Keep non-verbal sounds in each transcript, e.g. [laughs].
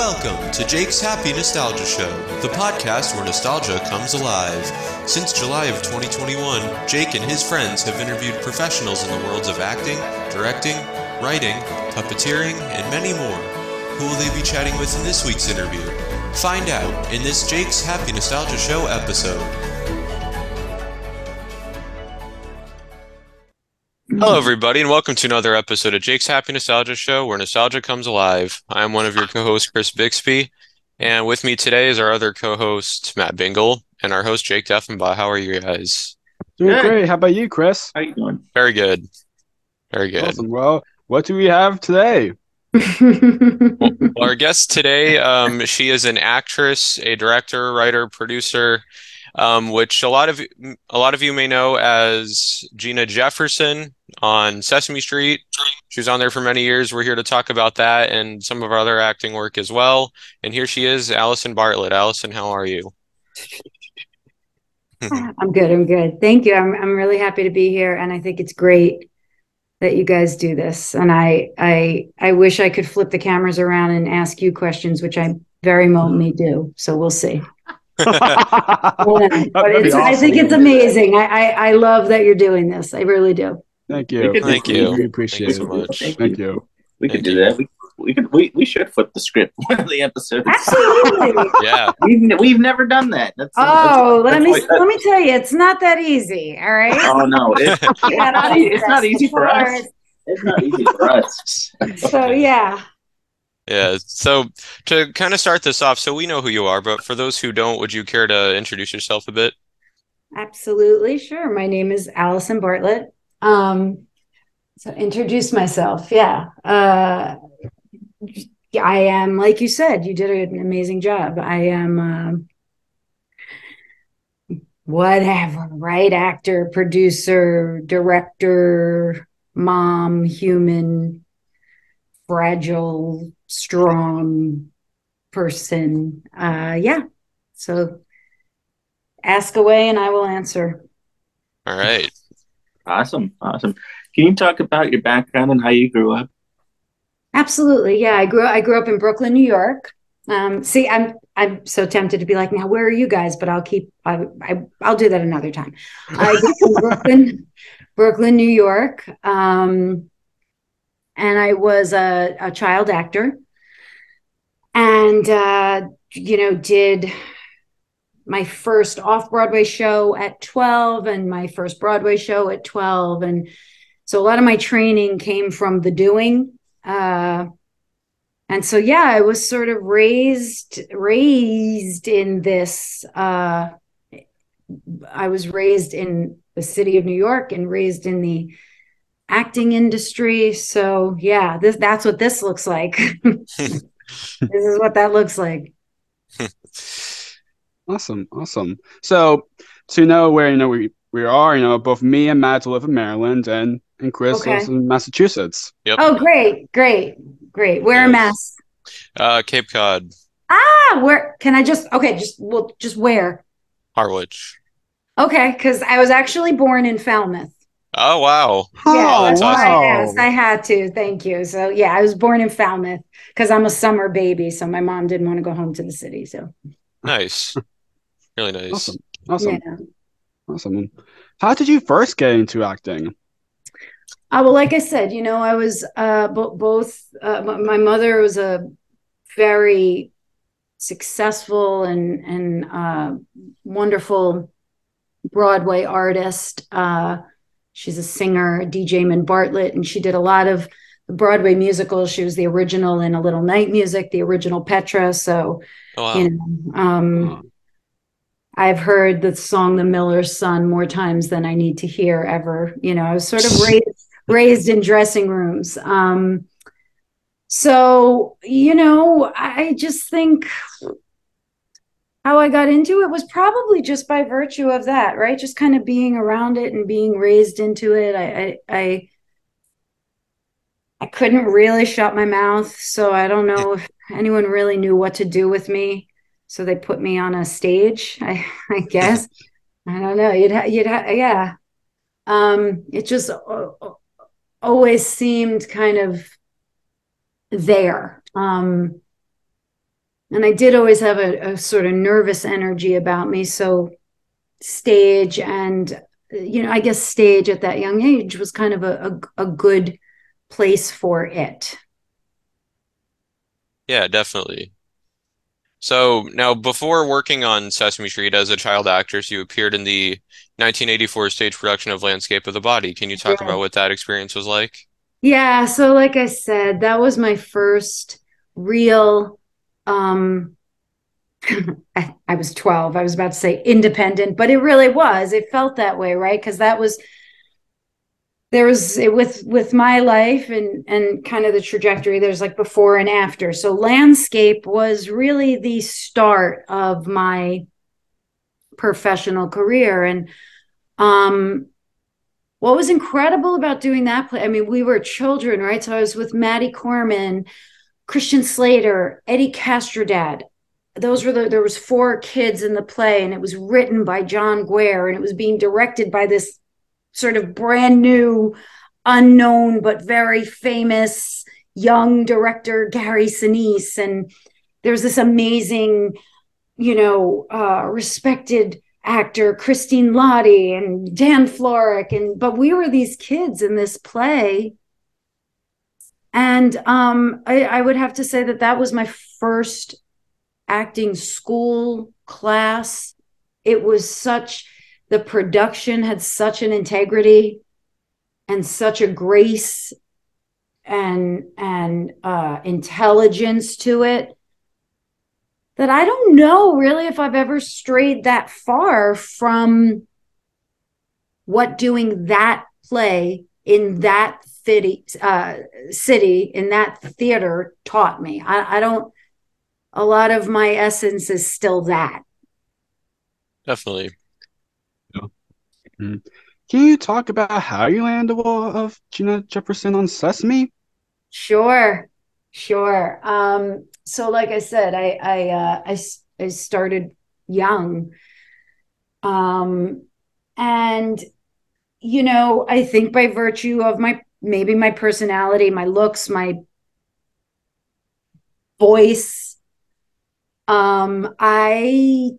Welcome to Jake's Happy Nostalgia Show, the podcast where nostalgia comes alive. Since July of 2021, Jake and his friends have interviewed professionals in the worlds of acting, directing, writing, puppeteering, and many more. Who will they be chatting with in this week's interview? Find out in this Jake's Happy Nostalgia Show episode. Hello, everybody, and welcome to another episode of Jake's Happy Nostalgia Show, where nostalgia comes alive. I'm one of your co-hosts, Chris Bixby, and with me today is our other co-host, Matt Bingle, and our host, Jake Deffenbaugh. How are you guys? Doing Good. great. How about you, Chris? How you doing? Very good. Very good. Awesome. Well, what do we have today? Well, our guest today, um, she is an actress, a director, writer, producer, um, which a lot of a lot of you may know as Gina Jefferson on Sesame Street. She was on there for many years. We're here to talk about that and some of our other acting work as well. And here she is, Allison Bartlett. Allison, how are you? [laughs] [laughs] I'm good. I'm good. Thank you. I'm I'm really happy to be here, and I think it's great that you guys do this. And I I I wish I could flip the cameras around and ask you questions, which I very momently do. So we'll see. [laughs] [laughs] but That'd be it's, I think it's amazing. I, I I love that you're doing this. I really do. Thank you. Could- Thank you. We appreciate Thank you so it. much. Thank Thank you. We Thank could do you. that. We, we could. We, we should flip the script one of the episodes. Absolutely. [laughs] Yeah. We've we've never done that. That's, Oh, let that's me why- let me tell you, it's not that easy. All right. Oh no, it, [laughs] it's not. It's not easy for us. It's not easy for us. So yeah. Yeah. So to kind of start this off, so we know who you are, but for those who don't, would you care to introduce yourself a bit? Absolutely, sure. My name is Allison Bartlett. Um, so introduce myself. Yeah. Uh, I am, like you said, you did an amazing job. I am um, whatever, right? Actor, producer, director, mom, human, fragile, strong person. Uh, yeah. So ask away and I will answer. All right. Awesome, awesome. Can you talk about your background and how you grew up? Absolutely. Yeah. I grew I grew up in Brooklyn, New York. Um, see, I'm I'm so tempted to be like, now where are you guys? But I'll keep I, I I'll do that another time. I grew up in Brooklyn, [laughs] Brooklyn, New York. Um, and I was a, a child actor. And uh, you know, did my first off-Broadway show at 12 and my first Broadway show at 12. And so a lot of my training came from the doing. Uh, and so yeah, I was sort of raised raised in this. Uh, I was raised in the city of New York and raised in the acting industry. So yeah, this that's what this looks like. [laughs] this is what that looks like. [laughs] Awesome. Awesome. So to know where you know we, we are, you know, both me and Matt live in Maryland and, and Chris Okay. lives in Massachusetts. Yep. Oh, great, great, great. Where a Yes. mask. Uh, Cape Cod, Ah, where can I just okay, just well, just where? Harwich. Okay, because I was actually born in Falmouth. Oh wow. yeah, Oh, that's why wow. I asked. I had to. Thank you. So yeah, I was born in Falmouth because I'm a summer baby. So my mom didn't want to go home to the city. So Nice. [laughs] Really nice. Awesome. Awesome. yeah. Awesome. How did you first get into acting? Uh, well, like I said, you know, I was uh, bo- both. Uh, my, my mother was a very successful and and uh, wonderful Broadway artist. Uh, she's a singer, D. Jamin-Bartlett, and she did a lot of Broadway musicals. She was the original in A Little Night Music, the original Petra. So Oh, wow. you know, um, I've heard the song "The Miller's Son" more times than I need to hear ever. You know, I was sort of raised raised in dressing rooms. Um, so you know, I just think how I got into it was probably just by virtue of that, right? Just kind of being around it and being raised into it. I, I, I I couldn't really shut my mouth, so I don't know if anyone really knew what to do with me. So they put me on a stage, I, [laughs] I guess. I don't know. You'd ha- you'd ha- yeah. Um, it just always seemed kind of there. Um, and I did always have a, a sort of nervous energy about me. So stage and you know, I guess stage at that young age was kind of a, a, a good place for it. Yeah, definitely. So now, before working on Sesame Street as a child actress, you appeared in the 1984 stage production of Landscape of the Body. Can you talk Yeah. about what that experience was like? Yeah, so like I said, that was my first real um [laughs] I, I was 12. I was about to say independent, but it really was. It felt that way, right? Because that was there was it with with my life and and kind of the trajectory there's like before and after. So landscape was really the start of my professional career and um what was incredible about doing that play, I mean, we were children, right? So I was with Maddie Corman, Christian Slater, Eddie Castrodad. Those were the there was four kids in the play, and it was written by John Guare, and it was being directed by this sort of brand new, unknown but very famous young director Gary Sinise. And there's this amazing, you know, uh, respected actor Christine Lahti and Dan Florek and but we were these kids in this play and um I, I would have to say that that was my first acting school class. It was such the production had such an integrity and such a grace and and uh intelligence to it that I don't know really if I've ever strayed that far from what doing that play in that city, uh, city in that theater taught me. I, I don't. A lot of my essence is still that. Definitely. Can you talk about how you landed the role of Gina Jefferson on Sesame? Sure, sure. Um, so, like I said, I I uh, I, s- I started young, um, and you know, I think by virtue of my maybe my personality, my looks, my voice, um, I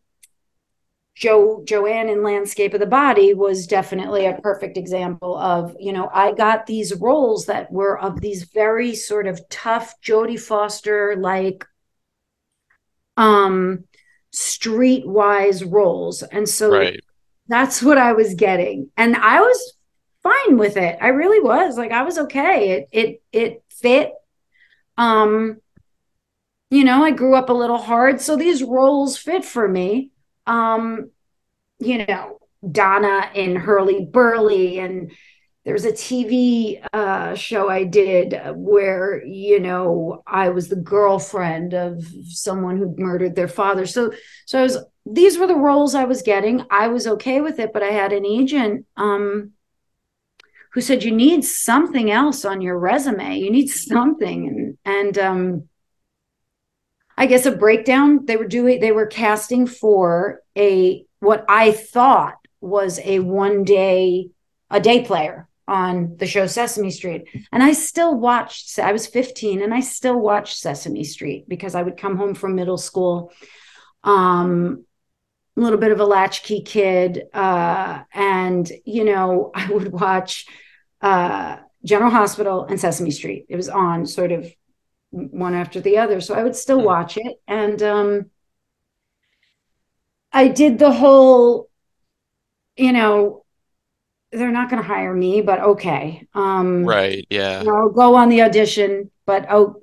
Jo Joanne in Landscape of the Body was definitely a perfect example of, you know, I got these roles that were of these very sort of tough Jodie Foster like um streetwise roles. And so Right. that's what I was getting. And I was fine with it. I really was. Like I was okay. It it it fit. Um you know, I grew up a little hard, so these roles fit for me. Um you know, Donna in Hurlyburly and there's a TV uh, show I did where you know I was the girlfriend of someone who murdered their father. So so I was these were the roles I was getting. I was okay with it, but I had an agent um, who said you need something else on your resume. You need something, and and um, I guess a breakdown. They were doing. They were casting for a what I thought was a one day a day player on the show Sesame Street. And I still watched, I was 15 and I still watched Sesame Street because I would come home from middle school. Um, a little bit of a latchkey kid. Uh, and, you know, [laughs] I would watch uh, General Hospital and Sesame Street. It was on sort of one after the other. So I would still watch it. And um, I did the whole, you know, they're not going to hire me, but okay. Um, Right. Yeah. I'll go on the audition, but oh,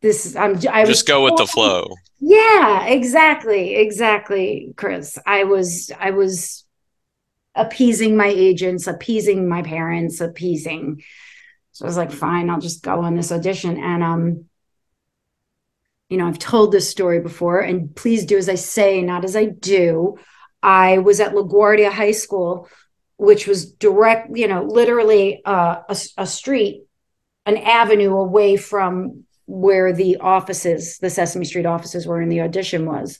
this is I'm I was Just go with the flow. Yeah, exactly, exactly, Chris. I was I was appeasing my agents, appeasing my parents, appeasing. So I was like, fine, I'll just go on this audition. And um, you know, I've told this story before, and please do as I say, not as I do. I was at LaGuardia High School, which was direct, you know, literally uh, a, a street, an avenue away from where the offices, the Sesame Street offices were and the audition was.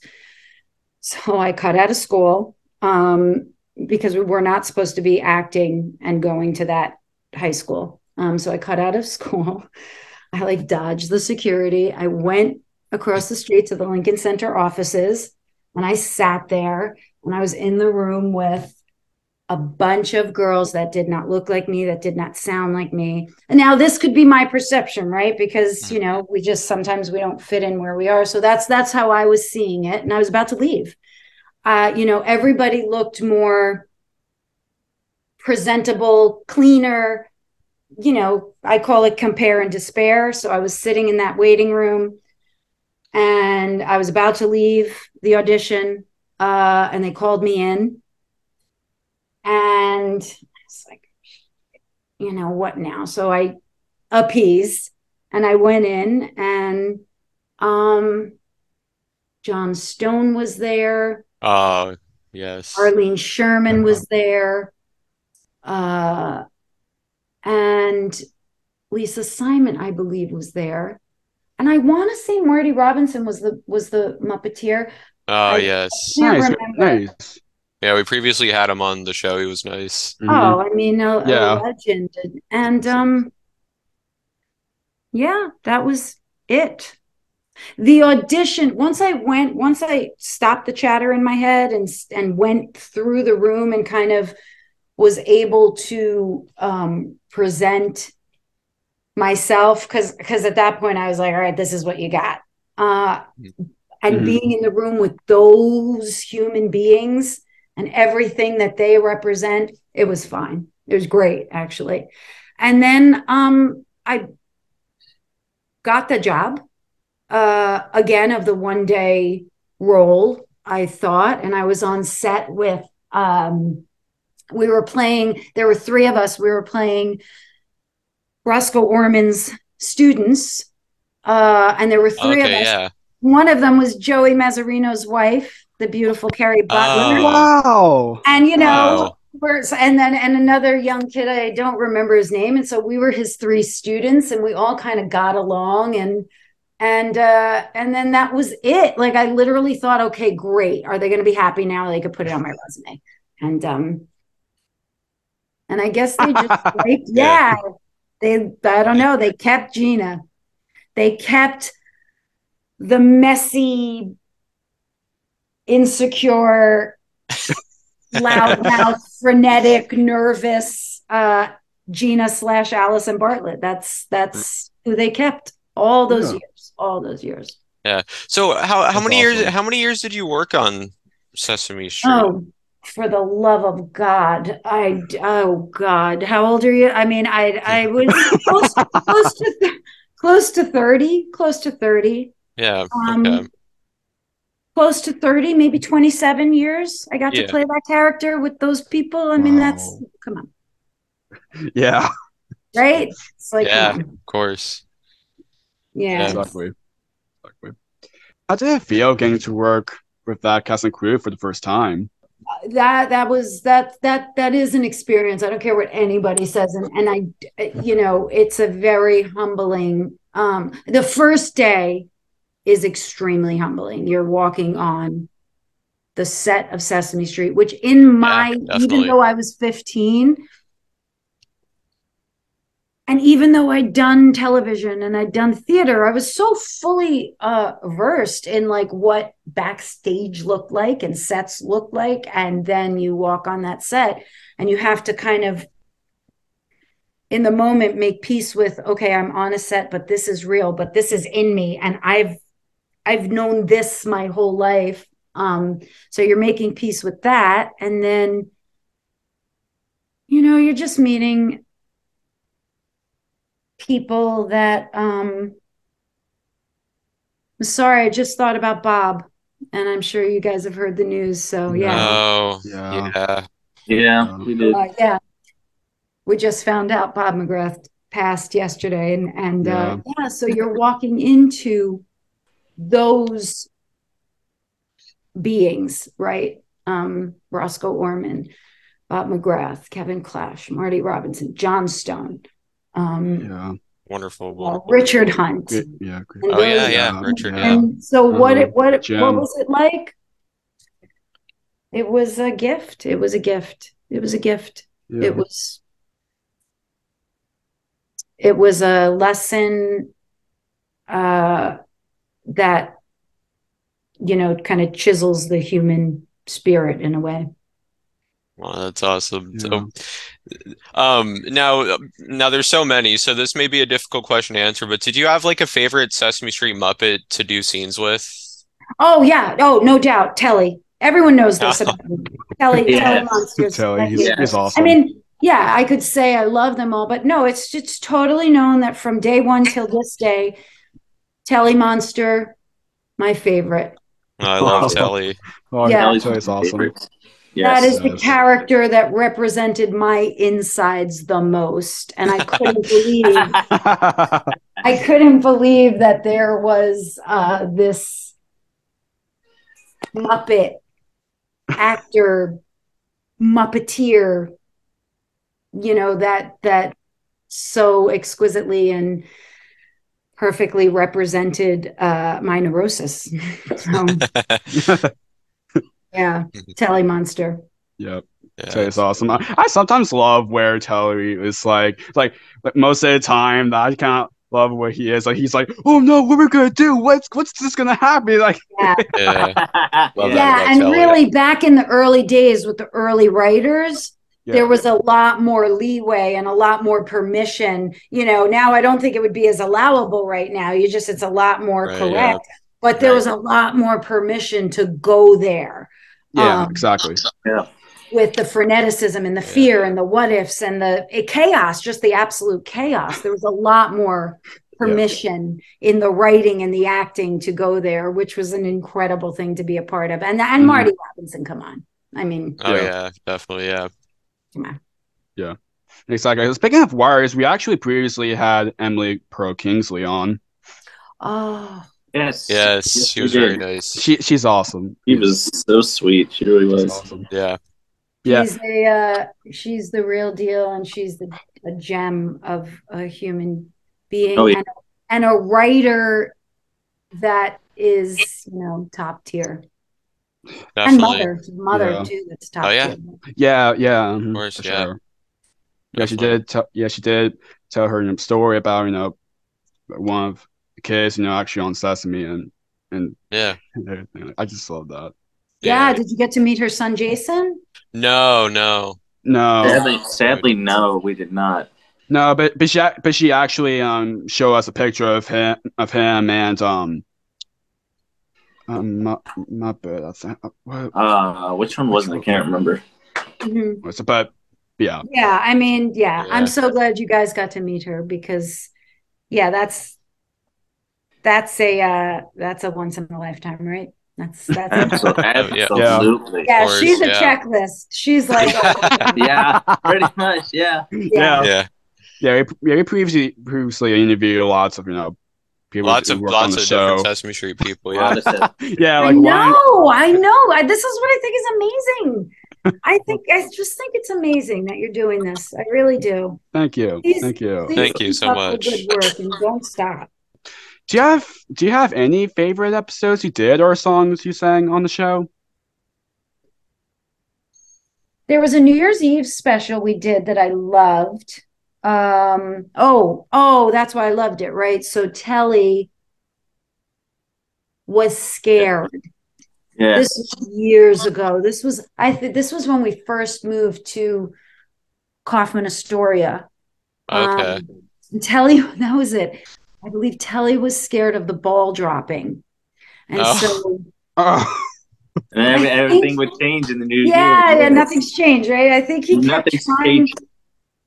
So I cut out of school um, because we were not supposed to be acting and going to that high school. Um, so I cut out of [laughs] school. I like dodged the security. I went across the street to the Lincoln Center offices. And I sat there and I was in the room with a bunch of girls that did not look like me, that did not sound like me. And now this could be my perception, right? Because you know, we just sometimes we don't fit in where we are. So that's that's how I was seeing it. And I was about to leave. Uh, you know, everybody looked more presentable, cleaner. You know, I call it compare and despair. So I was sitting in that waiting room and I was about to leave the audition, uh, and they called me in and it's like, you know, what now? So I appeased and I went in and um John Stone was there. Oh, yes. Arlene Sherman was there. Uh and Lisa Simon, I believe, was there. And I want to say Marty Robinson was the was the Muppeteer. Oh, I- yes. can't Nice, remember. nice. Yeah, we previously had him on the show. He was nice. Mhm. Oh, I mean, a, a Yeah. legend. And, and um, yeah, that was it. The audition, once I went, once I stopped the chatter in my head and and went through the room and kind of was able to um present myself because because at that point I was like, all right, this is what you got. Uh and Mhm. being in the room with those human beings and everything that they represent, it was fine. It was great, actually. And then um, I got the job uh, again of the one day role, I thought, and I was on set with. Um, we were playing. There were three of us. We were playing Roscoe Orman's students, uh, and there were three of us. yeah. One of them was Joey Mazzarino's wife, the beautiful Carrie Butler. Oh. Wow. And you know, Wow. and then and another young kid, I don't remember his name. And so we were his three students, and we all kind of got along and and uh and then that was it. Like I literally thought, okay, great. Are they gonna be happy now? They could put it on my resume. And um and I guess they just [laughs] like, yeah, Yeah. they I don't know, they kept Gina. They kept the messy, insecure, loud [laughs] mouth frenetic, nervous uh, Gina slash Allison Bartlett. That's that's who they kept all those Yeah. years, all those years. Yeah. So how how That's many years how many years did you work on Sesame Street? Oh, for the love of God! I oh God, how old are you? I mean, I I was close, close to th- close to thirty, close to thirty. Yeah. Um, Okay. close to 30 maybe 27 years i got Yeah. to play that character with those people i mean that's come on Yeah, right it's like Yeah. come on. Of course. Yeah, exactly. Exactly. How did it feel getting to work with that cast and crew for the first time? that that was that that that is an experience i don't care what anybody says and and i you know it's a very humbling um the first day is extremely humbling you're walking on the set of sesame street which in my even though i was 15 and even though I'd done television and I'd done theater, I was so fully uh, versed in like what backstage looked like and sets looked like. And then you walk on that set and you have to kind of, in the moment, make peace with, okay, I'm on a set, but this is real, but this is in me. And I've, I've known this my whole life. Um, so you're making peace with that. And then, you know, you're just meeting people that um I'm sorry, I just thought about Bob, and I'm sure you guys have heard the news. So yeah, Oh, Yeah. yeah. Yeah, we did. Uh, yeah, we just found out Bob McGrath passed yesterday, and and uh, yeah, so you're walking into those beings, right? Um, Roscoe Orman, Bob McGrath, Kevin Clash, Marty Robinson, John Stone, um, Yeah. Wonderful. wonderful. Richard Hunt. Great. Yeah. Great. Oh yeah, yeah, Yeah, Richard. yeah. Yeah. And so what it what it, what was it like? It was a gift. It was a gift. It was a gift. Yeah. It was it was a lesson uh that you know kind of chisels the human spirit in a way. Well, that's awesome. Yeah. So, um, now, now there's so many, so this may be a difficult question to answer, but did you have like a favorite Sesame Street Muppet to do scenes with? Oh yeah, oh no doubt, Telly. Everyone knows this about. [laughs] Telly, Yes. Telly monsters. Telly, he's, you. Yeah. he's I mean, yeah, I could say I love them all, but no, it's it's totally known that from day one till this day, Telly Monster, my favorite. I love Wow. Telly. oh, yeah. Ellie's Telly's one of my awesome. favorites. That is the character that represented my insides the most, and I couldn't believe [laughs] I couldn't believe that there was uh, this Muppet actor, Muppeteer, you know, that that so exquisitely and perfectly represented uh, my neurosis. [laughs] so [laughs] yeah, Telly Monster. yep. Yeah. Telly's awesome. I, I sometimes love where Telly is like, like, like most of the time, I kind of love where he is. Like, he's like, oh no, what are we're gonna do? What's what's this gonna happen? [laughs] Like, Yeah. yeah. Yeah, and Telly. really back in the early days with the early writers, yeah. there was a lot more leeway and a lot more permission. You know, now I don't think it would be as allowable right now. You just it's a lot more Right, correct. But there Right. was a lot more permission to go there yeah, um, exactly. with the freneticism and the Yeah. fear and the what ifs and the eh, chaos, just the absolute chaos. There was a lot more permission in the writing and the acting to go there, which was an incredible thing to be a part of. And and Mhm. Marty Robinson, come on. I mean, Oh Yeah. yeah, definitely. Yeah. come on. Exactly. Speaking of wires, we actually previously had Emily Perl Kingsley on. Oh, Yes. Yes, she was did. very nice. She she's awesome. She was so sweet. She really was. awesome. Yeah. Yeah. she's a uh, she's the real deal, and she's the a gem of a human being, Oh, yeah. and, and a writer that is you know top tier, and mother, mother Yeah. too. That's top Oh, yeah. tier. Yeah, yeah, mhm, course, yeah. sure. Yeah, she did. Tell, yeah, she did tell her story about you know one of the kids, you know, actually on Sesame and and Yeah. [laughs] everything. I just love that. Yeah. Did you get to meet her son, Jason? No, no. No, Sadly, sadly, no, we did not. no, but but she but she actually um showed us a picture of him of him and um um not not bad. I think uh, what Uh, which one wasn't? I can't remember. Mhm. was it? But yeah, Yeah, I mean, yeah, Yeah. I'm so glad you guys got to meet her because, yeah, that's that's a uh, that's a once in a lifetime, right? That's that's Absolutely. [laughs] Yeah. Absolutely. yeah. course, she's a yeah. checklist. She's like, [laughs] oh, Yeah, pretty much. [laughs] Yeah. yeah. Yeah. yeah. We, yeah, we previously previously interviewed lots of you know people Lots of lots of show. different Sesame Street people. Yeah. lot of stuff. yeah, I like one. know, I know. I, this is what I think is amazing. I think I just think it's amazing that you're doing this. I really do. Thank you, Please- thank you. Thank you so much. Good work and don't stop. Do you have Do you have any favorite episodes you did or songs you sang on the show? There was a New Year's Eve special we did that I loved. Um, oh, oh, that's why I loved it, right? So Telly was scared. Yeah. This was years ago. This was I think this was when we first moved to Kaufman Astoria. Okay. Um, Telly, [laughs] that was it. I believe Telly was scared of the ball dropping. And Oh. so [laughs] Oh, And every, I think- everything would change in the new yeah, year. yeah, nothing's changed, right? I think he kept trying changed.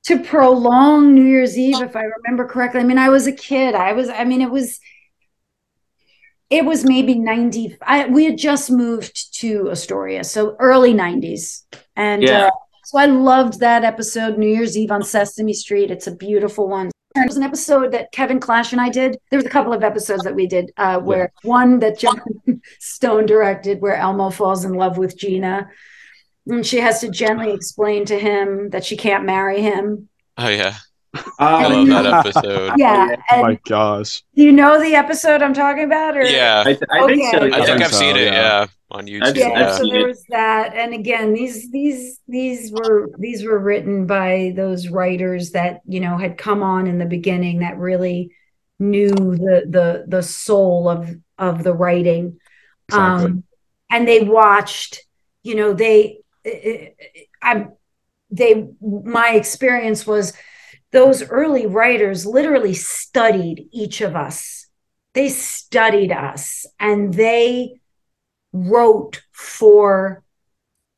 to prolong New Year's Eve, if I remember correctly. I mean, I was a kid. I was, I mean, it was, it was maybe 90. I, we had just moved to Astoria, so early 90s. And Yeah. uh, so I loved that episode, New Year's Eve on Sesame Street. It's a beautiful one. There was an episode that Kevin Clash and I did. There was a couple of episodes that we did uh, where one that John [laughs] Stone directed, where Elmo falls in love with Gina. And she has to gently explain to him that she can't marry him. Oh yeah. Oh, I love yeah. that episode. Yeah. yeah. oh And my gosh. do you know the episode I'm talking about? Or Yeah. I, th- I think so. Okay. I think think I've so, seen it, yeah. yeah, on YouTube. Yeah, Yeah. so there was that. And again, these these these were these were written by those writers that, you know, had come on in the beginning that really knew the the the soul of of the writing Exactly. um and they watched you know they I'm they my experience was those early writers literally studied each of us they studied us and they wrote for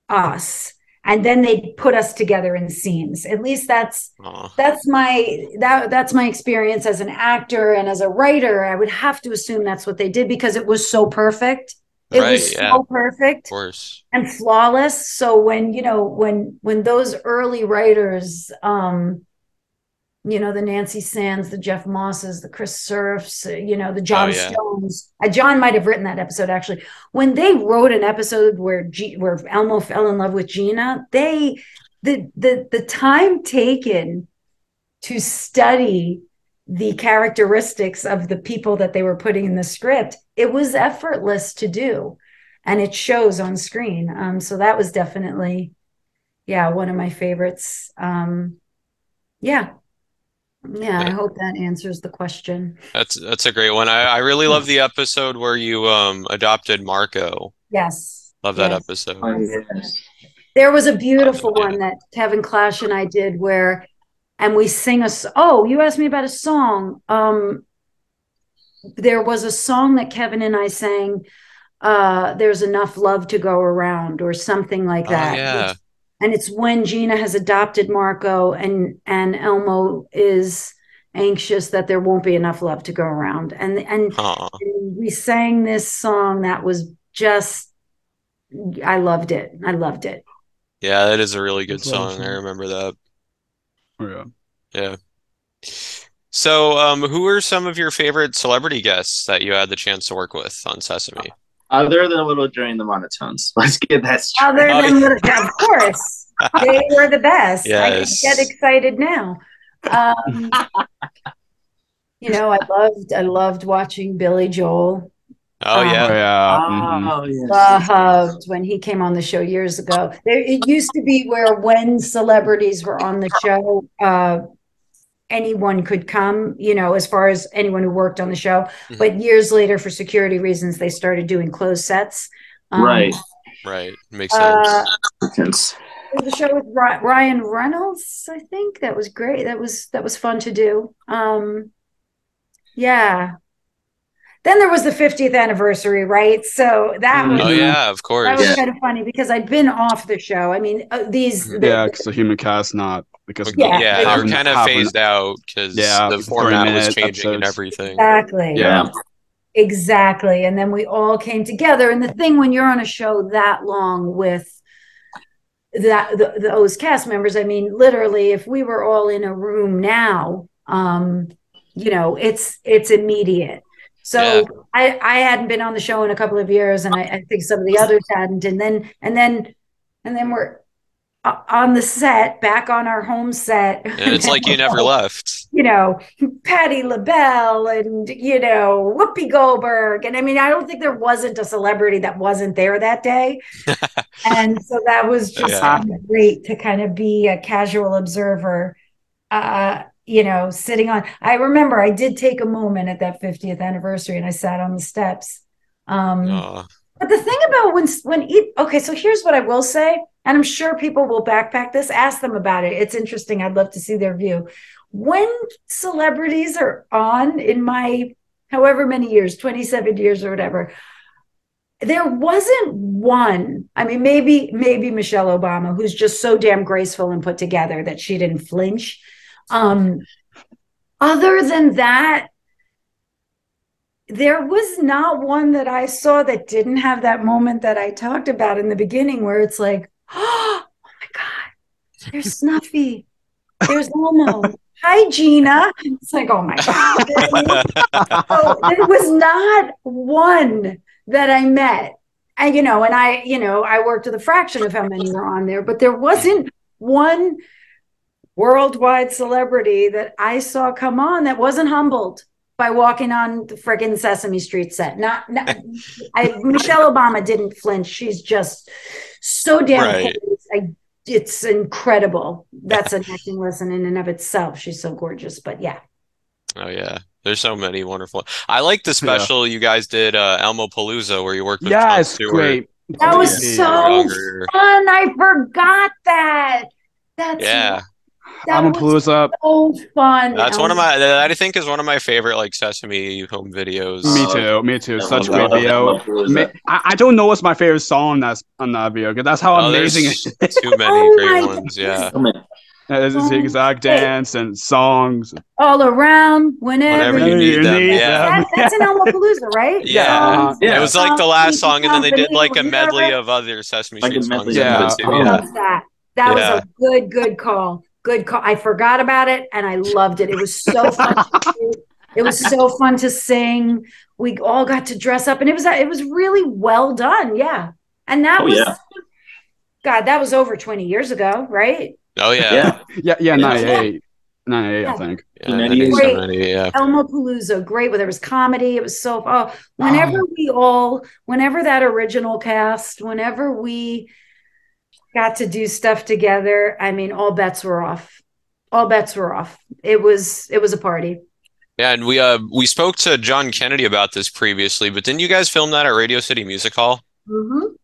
us and then they put us together in scenes at least that's Aw. that's my that that's my experience as an actor and as a writer i would have to assume that's what they did because it was so perfect it Right, was yeah. so perfect Of course. and flawless so when you know when when those early writers um you know the nancy sands the jeff mosses the chris Cerfs uh, you know the john Oh, yeah. stones. Uh, john might have written that episode actually. When they wrote an episode where G- where elmo fell in love with gina they the the the time taken to study the characteristics of the people that they were putting in the script it was effortless to do. And it shows on screen. Um so that was definitely yeah one of my favorites. Um yeah yeah i hope that answers the question That's that's a great one. I, I really love the episode where you um adopted Marco. yes Love that Yes. episode. Oh, yes. there was a beautiful one that kevin clash and i did where and we sing a oh you asked me about a song um there was a song that kevin and i sang uh there's enough love to go around or something like Oh, that yeah. And it's when Gina has adopted Marco and and Elmo is anxious that there won't be enough love to go around and and Aw. we sang this song that was just I loved it I loved it Yeah, that is a really good That's song. awesome. I remember that. Oh, yeah. Yeah. So, um, who are some of your favorite celebrity guests that you had the chance to work with on Sesame? Other than a Little During the Monotones. [laughs] Let's get that straight. other than little, of course they were the best I can Yes. get excited now um, you know I loved I loved watching Billy Joel Oh Um, Oh, yeah. yeah. mhm. Oh, yes. loved when he came on the show years ago. There, it used to be where when celebrities were on the show, uh, anyone could come, you know, as far as anyone who worked on the show. Mhm. But years later, for security reasons, they started doing closed sets. Um, Right. Right. Makes sense. Uh, Yes. there show with Ryan Reynolds, I think that was great. That was that was fun to do. Um, yeah. Then there was the 50th anniversary, right? So that Mhm. was Oh yeah, of course. That was Yeah. kind of funny because I'd been off the show. I mean, uh, these Mhm. the- Yeah, because the human cast not because Yeah, Yeah, they you were kind of haven't- phased out because Yeah, the 40 format was minute changing and everything. exactly, Yeah. exactly. And then we all came together. And the thing when you're on a show that long with that the, those cast members, I mean, literally, if we were all in a room now, um, you know, it's it's immediate. So Yeah. I I hadn't been on the show in a couple of years, and I, I think some of the others hadn't. And then and then and then we're o- on the set, back on our home set. And it's like you never [laughs] left. you know, Patti LaBelle and, you know, Whoopi Goldberg. And I mean, I don't think there wasn't a celebrity that wasn't there that day. [laughs] and so that was just Yeah. great to kind of be a casual observer, uh, you know, sitting on. I remember I did take a moment at that 50th anniversary and I sat on the steps. Um, but the thing about when when okay, so here's what I will say, and I'm sure people will backpack this. Ask them about it. It's interesting. I'd love to see their view. When celebrities are on in my however many years, 27 years or whatever, there wasn't one. I mean, maybe maybe Michelle Obama, who's just so damn graceful and put together that she didn't flinch. Um, other than that, there was not one that I saw that didn't have that moment that I talked about in the beginning where it's like, [gasps] oh my God, there's Snuffy, there's Elmo. [laughs] Hi, Gina. It's like, oh my God. so [laughs] oh, there was not one that I met. And, you know, and I, you know, I worked with a fraction of how many were on there, but there wasn't one worldwide celebrity that I saw come on that wasn't humbled by walking on the friggin' Sesame Street set. Not, not I, Michelle Obama didn't flinch. She's just so damn. Right. I, it's incredible. That's an [laughs] acting lesson in and of itself. She's so gorgeous. But yeah, Oh yeah. There's so many wonderful. I like the special you guys did, uh, Elmopalooza, where you worked with Jon Yes, Stewart. great. That was so fun. I forgot that. That's Yeah, that was Palooza. so fun. that's one of my. That I think is one of my favorite like Sesame home videos. Me too. Me too. I Such a great video. I, I don't know what's my favorite song that's on that video because that's how Oh, amazing it [laughs] is. Too many Oh great my ones. Yeah. Oh, man. It's Oh, the exact dance and songs. all around whenever, Whenever you you need them, yeah. That, that's an [laughs] Elmopalooza, right? Yeah. Uh, Yeah. It was like the Um, last song, and then they did like a medley of other Sesame Like Street medley songs. of Yeah. it too, Oh. yeah. That. That Yeah. was a good, good call. Good call. I forgot about it and I loved it. It was so fun. to. [laughs] It was so fun to sing. We all got to dress up and it was it was really well done. Yeah. And that Oh, was yeah. God, that was over 20 years ago, right? Oh yeah. Yeah. Yeah, yeah, Yeah. 98. 98, I Yeah. think. Yeah, I think so Great. many, yeah. Elmopalooza, great. Where there was comedy, it was so. Oh, whenever we all, whenever that original cast, whenever we got to do stuff together, I mean, all bets were off. All bets were off. It was, it was a party. Yeah, and we uh we spoke to John Kennedy about this previously, but didn't you guys film that at Radio City Music Hall? Mhm.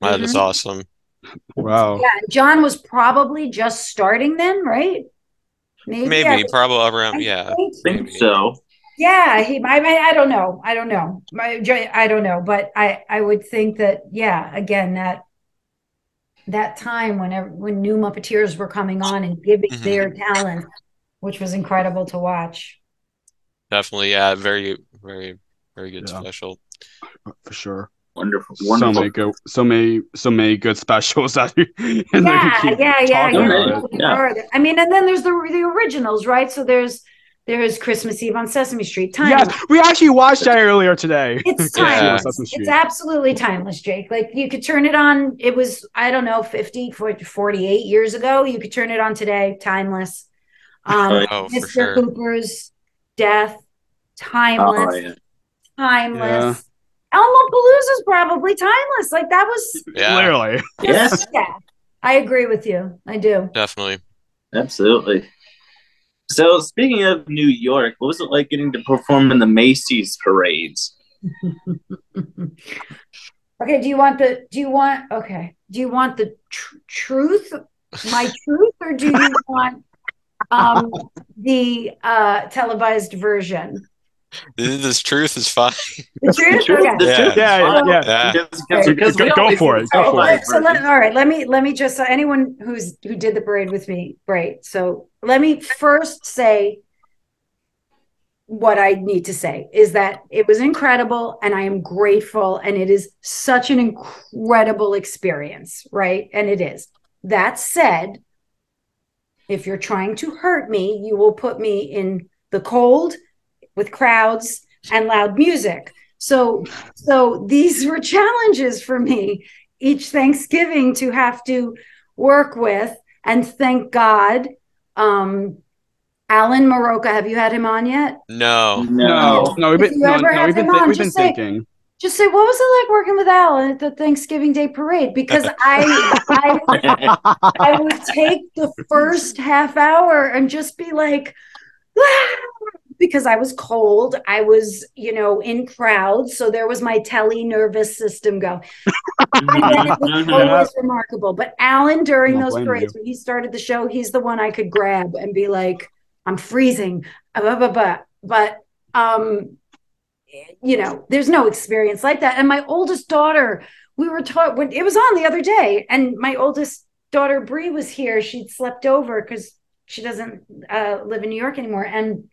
Wow, that's Mhm. awesome. Wow. Yeah, John was probably just starting then, right? Maybe, Maybe, I- probably I around yeah. think I think Maybe. so. Yeah, he. I mean, I don't know. I don't know. I, I don't know, but I, I would think that, yeah. Again, that that time whenever when new Muppeteers were coming on and giving Mhm. their talent, which was incredible to watch. Definitely, yeah, very, very, very good Yeah. special. For sure. Wonderful. So many good, so many, so many good specials [laughs] that you, Yeah, yeah, yeah, yeah. Yeah. I mean, and then there's the the originals, right? So there's there's Christmas Eve on Sesame Street. Time. Yes, we actually watched that earlier today. It's [laughs] Yeah. timeless. Sesame Street. It's absolutely timeless, Jake. Like you could turn it on. It was, I don't know, 50, 40, 48 years ago. You could turn it on today. Timeless. Um, Oh, Mr. sure. Hooper's death. Timeless. Oh, yeah. Timeless. Elmopalooza's probably timeless. Like that was, Yeah, Literally. Yes, yeah. I agree with you. I do. definitely. absolutely. So, speaking of New York, what was it like getting to perform in the Macy's parades? [laughs] Okay. Do you want the, do you want, okay. Do you want the tr- truth, my [laughs] truth, or do you want um, the uh, televised version? This, this truth is fine. The truth? truth, Okay. Yeah. truth. Yeah, yeah, yeah. Yeah. Because- Okay. because Go- go for it, go for it. so let, all right, let me let me just so anyone who's who did the parade with me, great. So let me first say what I need to say is that it was incredible and I am grateful and it is such an incredible experience, right? And it is. That said, if you're trying to hurt me, you will put me in the cold with crowds and loud music. So so these were [laughs] challenges for me each Thanksgiving to have to work with. And thank God, um, Alan Muraoka, have you had him on yet? No. No, no, we've been, you no, ever no, we've been, him on, we've been just say- thinking. Just say, what was it like working with Alan at the Thanksgiving Day parade? Because [laughs] I, I, I would take the first half hour and just be like, "Ah," because I was cold. I was, you know, in crowds. So there was my telly nervous system go. [laughs] It was always remarkable. But Alan, during those parades, when he started the show, he's the one I could grab and be like, I'm freezing. Blah, blah, blah. But um, you know, there's no experience like that. And my oldest daughter, we were taught when it was on the other day, and my oldest daughter Bree was here. She'd slept over because she doesn't uh, live in New York anymore, and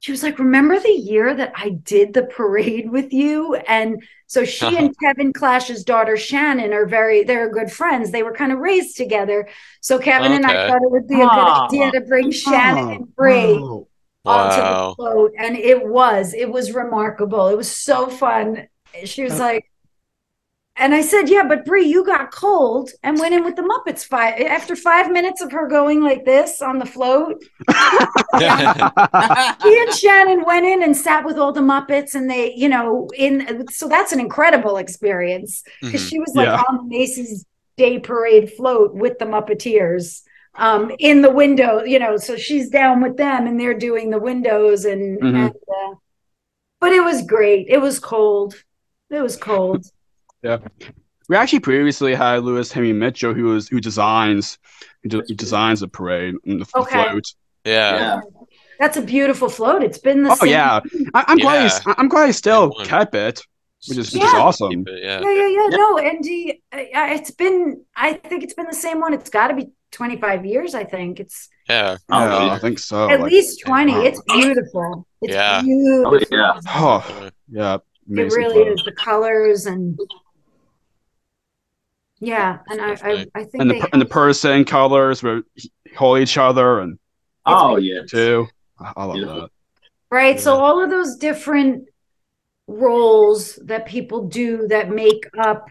she was like, "Remember the year that I did the parade with you?" And so she Uh-huh. and Kevin Clash's daughter Shannon are very they're good friends. They were kind of raised together. So Kevin and I thought it would be a good Aw. idea to bring Shannon Oh, and Bree wow. onto the Wow. float and it was it was remarkable it was so fun she was like and i said yeah but Brie, you got cold and went in with the muppets five after five minutes of her going like this on the float [laughs] he and shannon went in and sat with all the muppets and they you know in so that's an incredible experience because Mhm. she was like Yeah. on the macy's day parade float with the muppeteers um, in the window, you know, so she's down with them and they're doing the windows and, Mhm. and uh, but it was great. It was cold. It was cold. We actually previously had Lewis Henry Mitchell, who was who designs who, de- who designs the parade and the, the Okay. float. Yeah. Yeah. That's a beautiful float. It's been the same. Oh same. yeah, I, I'm glad he's, I'm glad he still kept it, which is which is awesome. It, yeah. Yeah, yeah, yeah. Yeah. No, Andy, uh, it's been. I think it's been the same one. It's got to be 25 years. I think it's Yeah. Oh, yeah, yeah. I think so. at like- least 20. wow. It's beautiful. It's Yeah. beautiful. Oh, yeah. Oh yeah, It really float. is the colors and yeah, and I, I, I think and the they and the person colors were hold each other and Oh, yeah. too. I, I love Beautiful. that. right. So all of those different roles that people do that make up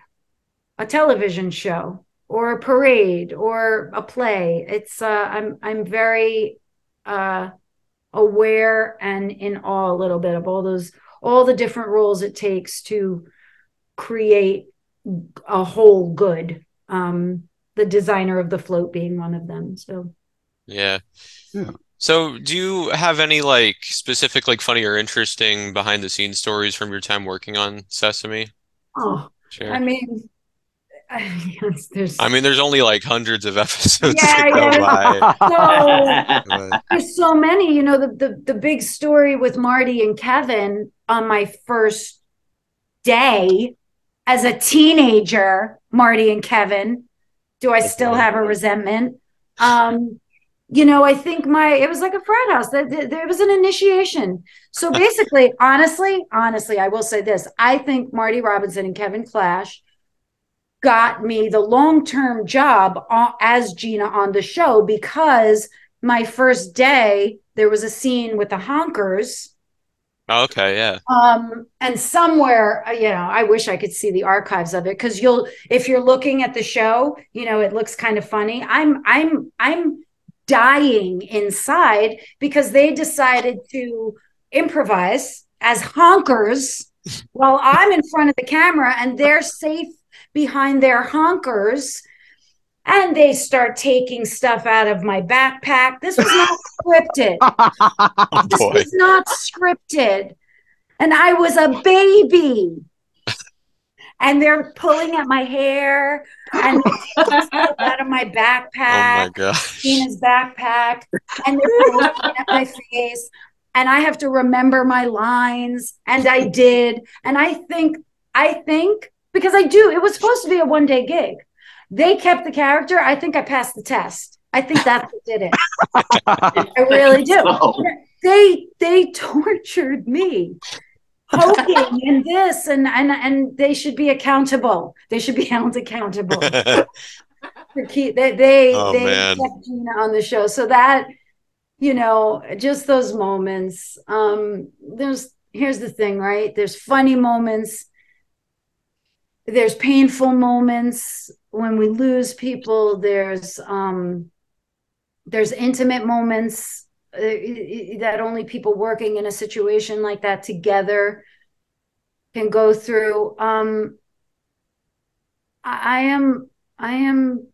a television show or a parade or a play. It's uh, I'm I'm very uh, aware and in awe a little bit of all those all the different roles it takes to create a whole good. Um, the designer of the float being one of them. So Yeah. Yeah. So, do you have any like specific, like funny or interesting behind the scenes stories from your time working on Sesame? oh, Sure. I mean, [laughs] there's I mean, there's only like hundreds of episodes Yeah, to go yeah. by. [laughs] so but- there's so many you know the, the the big story with marty and kevin on my first day as a teenager marty and kevin do i still have a resentment? Um you know i think my it was like a frat house. That there was an initiation. So [laughs] basically honestly honestly i will say this. I think marty robinson and kevin clash got me the long-term job uh, as gina on the show because my first day there was a scene with the honkers Okay, yeah. um and somewhere uh, you know i wish i could see the archives of it because you'll if you're looking at the show you know it looks kind of funny i'm i'm i'm dying inside because they decided to improvise as honkers while i'm in front of the camera and they're safe behind their honkers and they start taking stuff out of my backpack this was not [laughs] scripted Oh this was not scripted. And I was a baby. and they're pulling at my hair and out of my backpack. [laughs] Oh my gosh. Tina's backpack, and they're looking at my face. And I have to remember my lines. And I did. And I think, I think, because I do, it was supposed to be a one day gig. They kept the character. I think I passed the test. I think that's what did it. I really do. [laughs] So, They they tortured me, poking and [laughs] this and and and they should be accountable. They should be held accountable. [laughs] They they, Oh, they man. kept Gina on the show, so that you know, just those moments. Um, there's here's the thing, right? There's funny moments. There's painful moments when we lose people. There's um, there's intimate moments uh, that only people working in a situation like that together can go through. Um, I, I am I am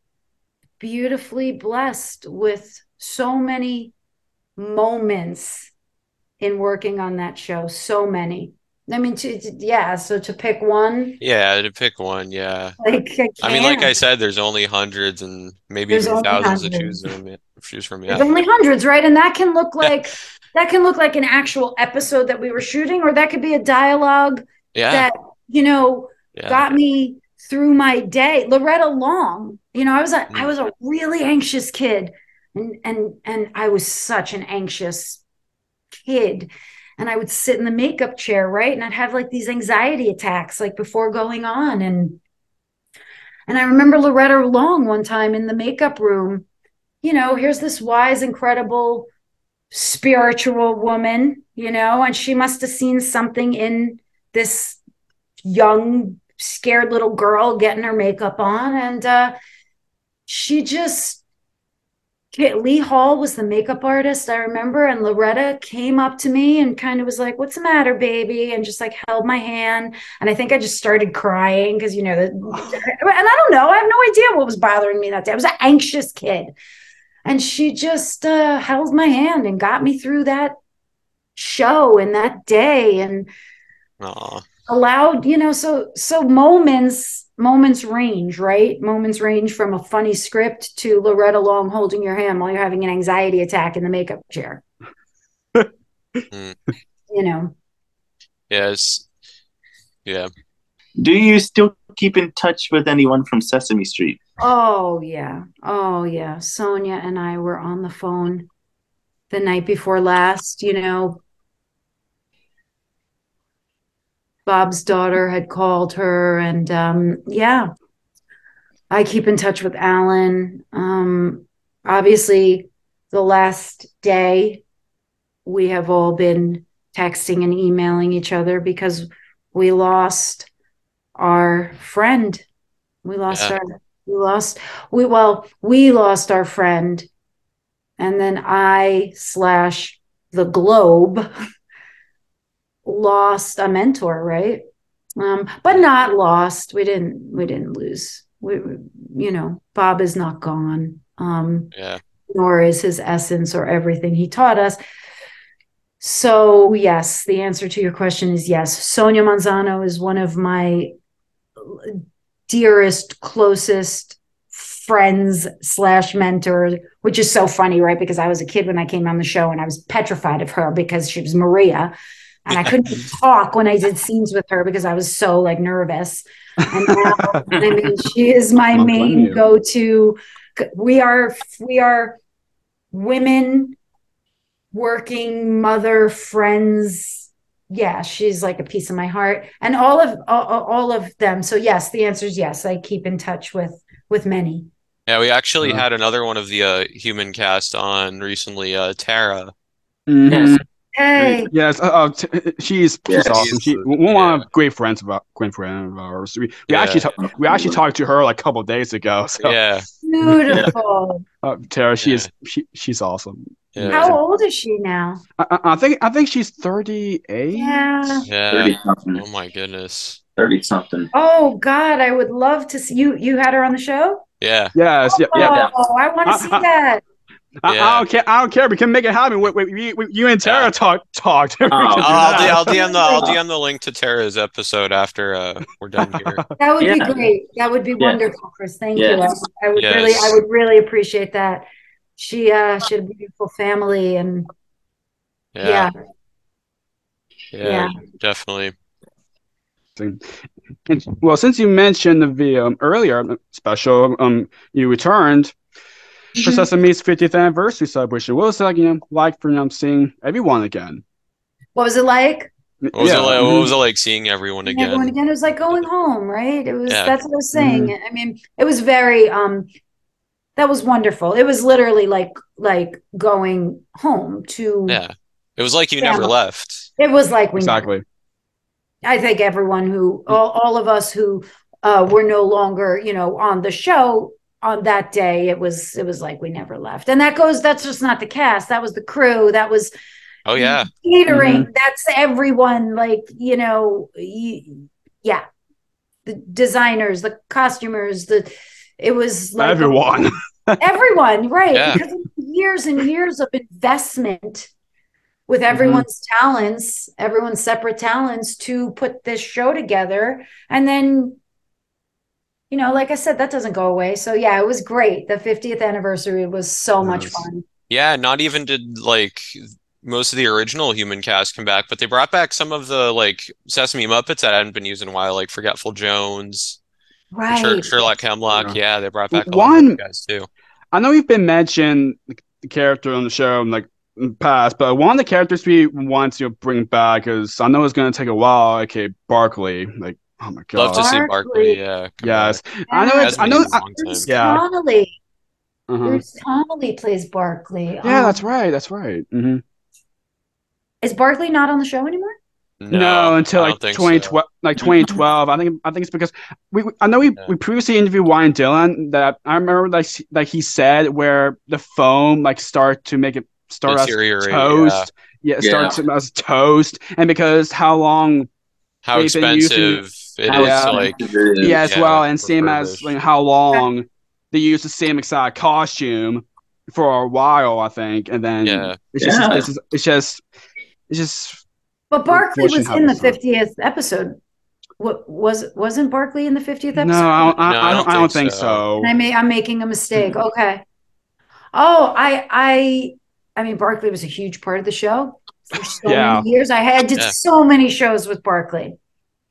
beautifully blessed with so many moments in working on that show. So many. I mean, to, to- yeah. So to pick one, Yeah, to pick one, yeah. like I, I mean, like I said, there's only hundreds and maybe There's even thousands to hundreds. choose them, choose from. There's Yeah. only hundreds, right? And that can look like that can look like an actual episode that we were shooting, or that could be a dialogue Yeah. that you know Yeah. got me through my day. Loretta Long, you know, I was a I Mm. was a really anxious kid, and and and I was such an anxious kid. And I would sit in the makeup chair, right? And I'd have like these anxiety attacks like before going on. And and I remember Loretta Long one time in the makeup room, you know, here's this wise, incredible, spiritual woman, you know, and she must have seen something in this young, scared little girl getting her makeup on. And uh, she just, Lee Hall was the makeup artist, I remember. And Loretta came up to me and kind of was like, What's the matter, baby? And just like held my hand. And I think I just started crying because, you know, the, and I don't know. I have no idea what was bothering me that day. I was an anxious kid. and she just uh, held my hand and got me through that show and that day and Aw. allowed you know so so moments moments range right moments range from a funny script to loretta long holding your hand while you're having an anxiety attack in the makeup chair [laughs] Mm. you know Yes. Yeah. Do you still keep in touch with anyone from Sesame Street? oh yeah oh yeah sonia and i were on the phone the night before last you know bob's daughter had called her and um yeah. I keep in touch with alan. Um obviously the last day we have all been texting and emailing each other because we lost our friend. We lost Yeah. our we lost we well we lost our friend and then i slash the globe [laughs] lost a mentor right um but not lost we didn't we didn't lose we we- you know bob is not gone um Yeah. nor is his essence or everything he taught us. So, yes, the answer to your question is yes. Sonia Manzano is one of my dearest, closest friends slash mentors, which is so funny, right? Because I was a kid when I came on the show and I was petrified of her because she was Maria. And I couldn't talk when I did scenes with her because I was so like nervous. And now, [laughs] I mean, she is my Don't main go-to. We are we are women working mother friends yeah she's like a piece of my heart and all of all, all of them so yes the answer is yes i keep in touch with with many Yeah, we actually Uh. had another one of the uh, human cast on recently, uh, Tara. Mhm. Yes. hey Yes, uh, uh, t- she's she's Yes. awesome. She She's, one yeah. of great friends of our great friend of ours. We, we Yeah. actually ta- we actually talked to her like a couple of days ago. [laughs] So Yeah, beautiful [laughs] uh, Tara, she is she she's awesome. yeah, how old is she now I, I- I think I think she's thirty eight. yeah yeah. 30 something. Oh my goodness. 30 something. oh god i would love to see you you had her on the show Yeah, Yes, yeah, yeah. oh i want to see that I, Yeah. I don't care. I don't care. We can make it happen. We, we, we, we- you and Tara Yeah. talk talked. We [laughs] Oh, I'll. I'll, DM [laughs] the I'll DM the link to Tara's episode after uh, we're done [laughs] here. That would Yeah. be great. That would be Yeah. wonderful, Chris. Thank Yes. you. I, I would really, I would really appreciate that. She, uh, she had a beautiful family, and Yeah, yeah, yeah, Yeah. definitely. And, well, since you mentioned the um, earlier special, um, you returned Mm-hmm. for Sesame's 50th anniversary celebration. What was it like, you know, like for you know, seeing everyone again? what was it like? What was Yeah, it like? What was it like seeing everyone And Everyone again? again. It was like going home, right? It was. Yeah. That's what I was saying. I mean, it was very. Um, that was wonderful. It was literally like like going home to. Yeah, it was like you never left. It was like we. Exactly. I think everyone who, all, all of us who uh, were no longer, you know, on the show on that day, it was, it was like we never left. And that goes, that's just not the cast. That was the crew. That was Oh yeah, catering. Mm-hmm. That's everyone. Like, you know, y- yeah, the designers, the costumers, the, it was like Everyone. [laughs] everyone, right? Yeah. Because years and years of investment with everyone's mm-hmm. talents, everyone's separate talents to put this show together. And then, you know, like I said, that doesn't go away. So yeah, it was great. The 50th anniversary was so much fun. yeah. Not even did like most of the original human cast come back, but they brought back some of the like Sesame Muppets that hadn't been used in a while, like Forgetful Jones, Right. Sher- Sherlock Hemlock. Yeah. Yeah, they brought back a lot of One- guys too. I know we've been mentioned the character on the show like in the past, but one of the characters we want to bring back is I know it's going to take a while. Okay, Barkley. Like, oh my god. Love to see Barkley. Barkley. Yeah, come Yes, back. I know. It's, I know. Hasn't I, in a long time. Bruce Yeah. Connelly. uh-huh. Bruce Connelly plays Barkley. Yeah, Um, that's right. That's right. hmm Is Barkley not on the show anymore? No, until like don't think 2012, like 2012. I think I think it's because we we- I know we, Yeah. we previously interviewed Ryan Dillon that I remember like like he said where the foam like start to make it start as toast. Yeah, it Yeah. starts as toast, and because how long How They've been using- expensive it Yeah. to like yeah, as Yeah, well, and same as like how long they use the same exact costume for a while, I think, and then Yeah. it's just Yeah. it's just it's just it's just But Barkley was in the fiftieth episode. What was wasn't Barkley in the fiftieth episode? no, episode? I don't, I, No, I don't, I don't think so. And I may I'm making a mistake. Okay. Oh, I I I mean Barkley was a huge part of the show for so Yeah. many years. I had did Yeah. so many shows with Barkley.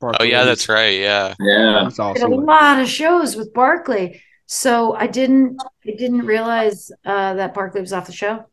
Oh yeah, that's right. Yeah. Yeah. That's Did a lot of shows with Barkley. So I didn't I didn't realize uh, that Barkley was off the show.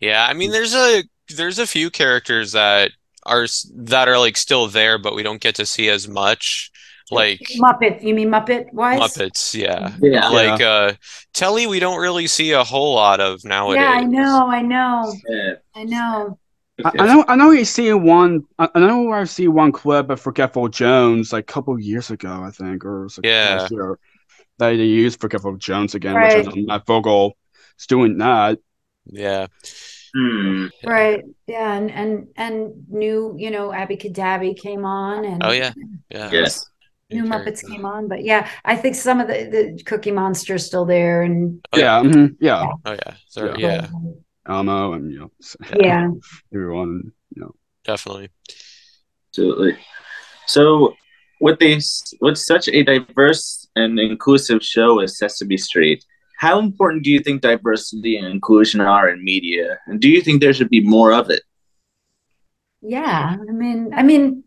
Yeah, I mean there's a there's a few characters that are that are like still there, but we don't get to see as much. Like Muppet, you mean Muppet wise? Muppets, yeah. Yeah. Like uh Telly we don't really see a whole lot of nowadays. Yeah, I know, I know, Yeah. I know. I, I know I know we see one I, I know where I see one clip of Forgetful Jones like a couple years ago, I think, or it like Yeah. last year, that they used Forgetful Jones again, Right. which is Matt Vogel is doing that. Yeah. Hmm. Right. Yeah, and and and new, you know, Abby Cadabby came on and Oh yeah. Yeah. Yes. new Muppets character. came on. But yeah, I think some of the, the Cookie Monster still there and Oh, yeah. yeah, mhm, yeah, Oh yeah. So, Yeah. yeah, Elmo and you know [laughs] yeah. everyone, you know. definitely. Absolutely. So, with this, with such a diverse and inclusive show as Sesame Street, how important do you think diversity and inclusion are in media? And do you think there should be more of it? Yeah, I mean, I mean,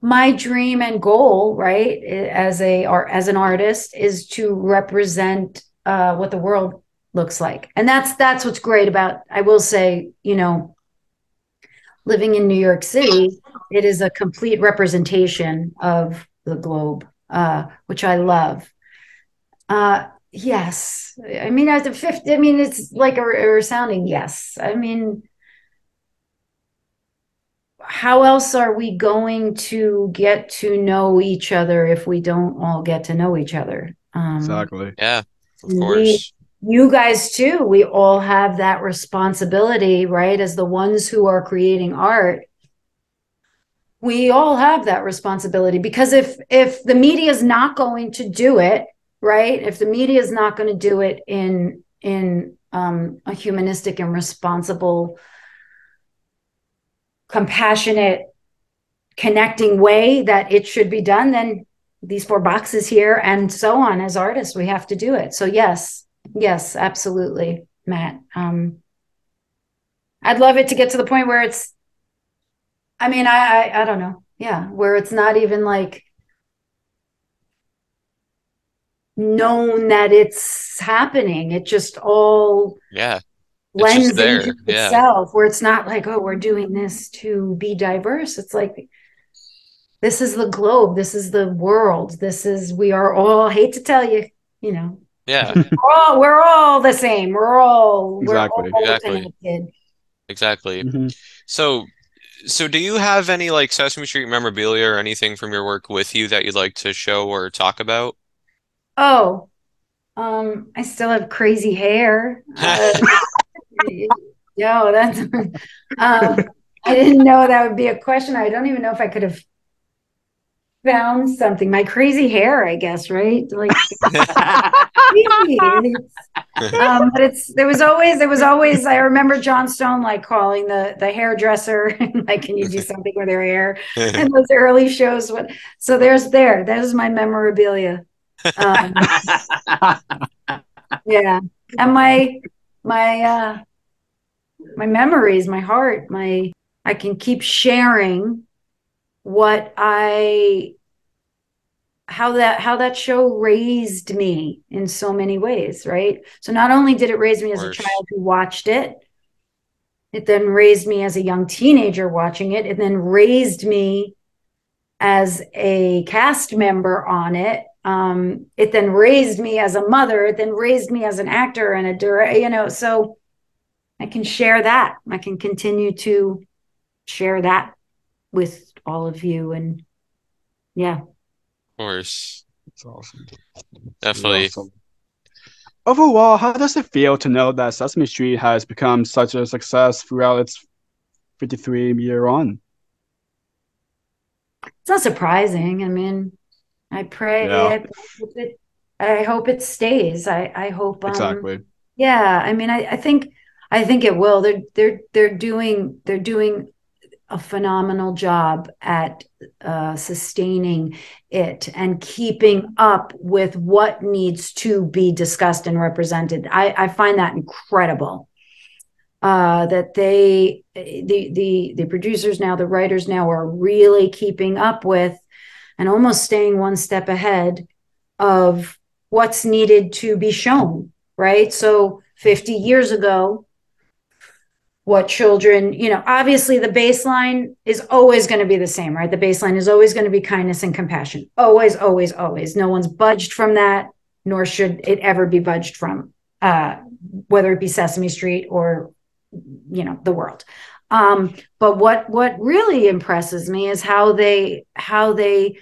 my dream and goal, right, as a or as an artist, is to represent uh, what the world looks like, and that's that's what's great about. I will say, you know, living in New York City, it is a complete representation of the globe, uh, which I love. Uh, yes, I mean, at the fifth, I mean, it's like a, a resounding yes. I mean how else are we going to get to know each other if we don't all get to know each other? Um, Exactly. Yeah. Of We- course. You guys too. We all have that responsibility, right? As the ones who are creating art, we all have that responsibility because if if the media is not going to do it, right? If the media is not going to do it in in um, a humanistic and responsible compassionate connecting way that it should be done then these four boxes here and so on as artists we have to do it so yes yes absolutely matt um i'd love it to get to the point where it's i mean i i, I don't know yeah where it's not even like known that it's happening it just all Yeah. It's there. into Yeah. itself where it's not like oh we're doing this to be diverse it's like this is the globe this is the world this is we are all hate to tell you you know Yeah. [laughs] we're all we're all the same we're all Exactly, we're all exactly. connected Exactly. Mhm. So, so do you have any like Sesame Street memorabilia or anything from your work with you that you'd like to show or talk about? oh um i still have crazy hair [laughs] uh, [laughs] yo that's um i didn't know that would be a question i don't even know if i could have found something. My crazy hair i guess right? Like [laughs] um, but it's there was always there was always I remember Jon Stone like calling the the hairdresser and [laughs] like can you do [laughs] something with her hair? And those early shows what so there's there that is my memorabilia. Um, yeah. And my my uh my memories my heart my I can keep sharing what I how that how that show raised me in so many ways right? So not only did it raise me as a child who watched it it then raised me as a young teenager watching it. It then raised me as a cast member on it. Um, it then raised me as a mother. It then raised me as an actor and a director you know so i can share that. I can continue to share that with all of you and yeah Of course. That's awesome. Definitely. Awesome. Overall, how does it feel to know that Sesame Street has become such a success throughout its 53 year run? it's not surprising. I mean, I pray, Yeah. I hope it, I hope it stays. I, I hope, um, Exactly. Yeah, I mean, I, I think I think it will. They're they're they're doing they're doing a phenomenal job at uh, sustaining it and keeping up with what needs to be discussed and represented. I, I find that incredible. Uh, that they the the the producers now, the writers now are really keeping up with and almost staying one step ahead of what's needed to be shown, right? So 50 years ago, what children, you know, obviously the baseline is always going to be the same, right? The baseline is always going to be kindness and compassion. Always, always, always. No one's budged from that, nor should it ever be budged from, uh, whether it be Sesame Street or, you know, the world. Um, but what what really impresses me is how they how they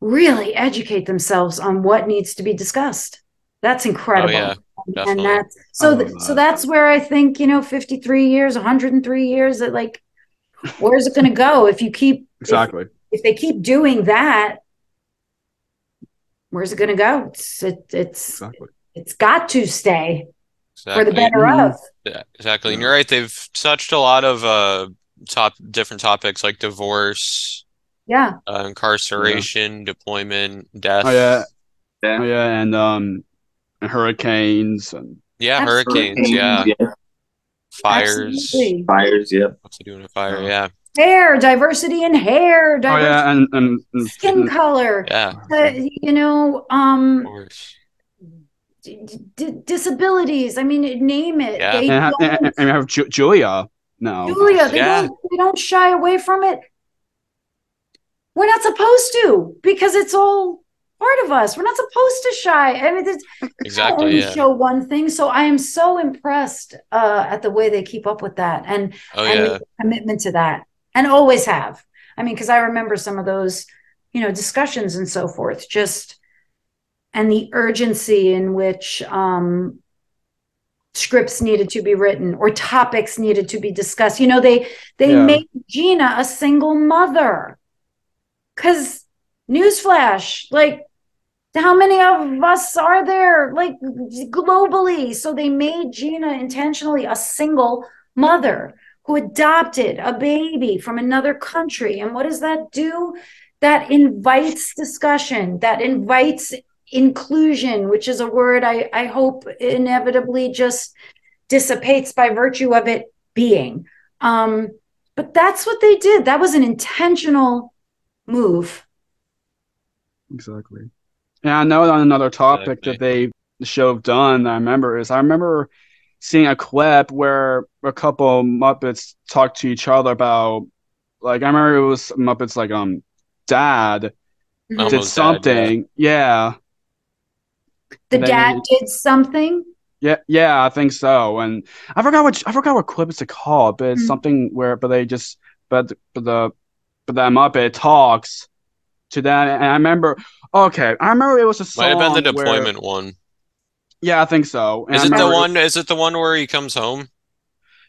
really educate themselves on what needs to be discussed. That's incredible. Oh, yeah. And that's so th- love so that's where I think, you know, 53 years, 103 years that like where's it going to go if you keep Exactly. if, they keep doing that where's it going to go? It's it, it's Exactly. it's got to stay for the Exactly. better of. Yeah, exactly. And you're right. They've touched a lot of uh top different topics like divorce, Yeah. uh, incarceration, deployment, death. Oh yeah. Yeah. Oh yeah, and um, and hurricanes and Yeah, Absolutely. hurricanes. Yeah, yeah. fires. Absolutely. Fires, yep. What's to do in a fire? Oh. Yeah, Hair, diversity in hair, oh diversity yeah, and and, and skin color. yeah, Uh, you know, um d- d- disabilities. I mean, name it. Yeah. They and, and, don't, and we have Ju- Julia now. Julia, they Yeah. don't they don't shy away from it. We're not supposed to because it's all part of us. We're not supposed to shy. I mean, it's Exactly. only Yeah. show one thing. So I am so impressed uh, at the way they keep up with that and Oh and yeah. commitment to that, and always have. I mean, because I remember some of those, you know, discussions and so forth. Just and the urgency in which um, scripts needed to be written or topics needed to be discussed. You know, they they Yeah. made Gina a single mother. Cause newsflash, like how many of us are there like globally? So they made Gina intentionally a single mother who adopted a baby from another country. And what does that do? That invites discussion, that invites inclusion, which is a word I, I hope inevitably just dissipates by virtue of it being. Um, but that's what they did. That was an intentional move. Exactly. And I know on another topic Exactly. that they the show have done that I remember is I remember seeing a clip where a couple Muppets talked to each other about like I remember it was Muppets like um dad Elmo's did dad, something. yeah. The And dad he- did something. Yeah, yeah, I think so. And I forgot what I forgot what clip it's called, but it's Hmm. something where but they just but but the but that Muppet talks to that, and I remember. Okay, I remember it was a song. Might have been the where- deployment one. yeah, I think so. And Is it the one? Is it the one where he comes home?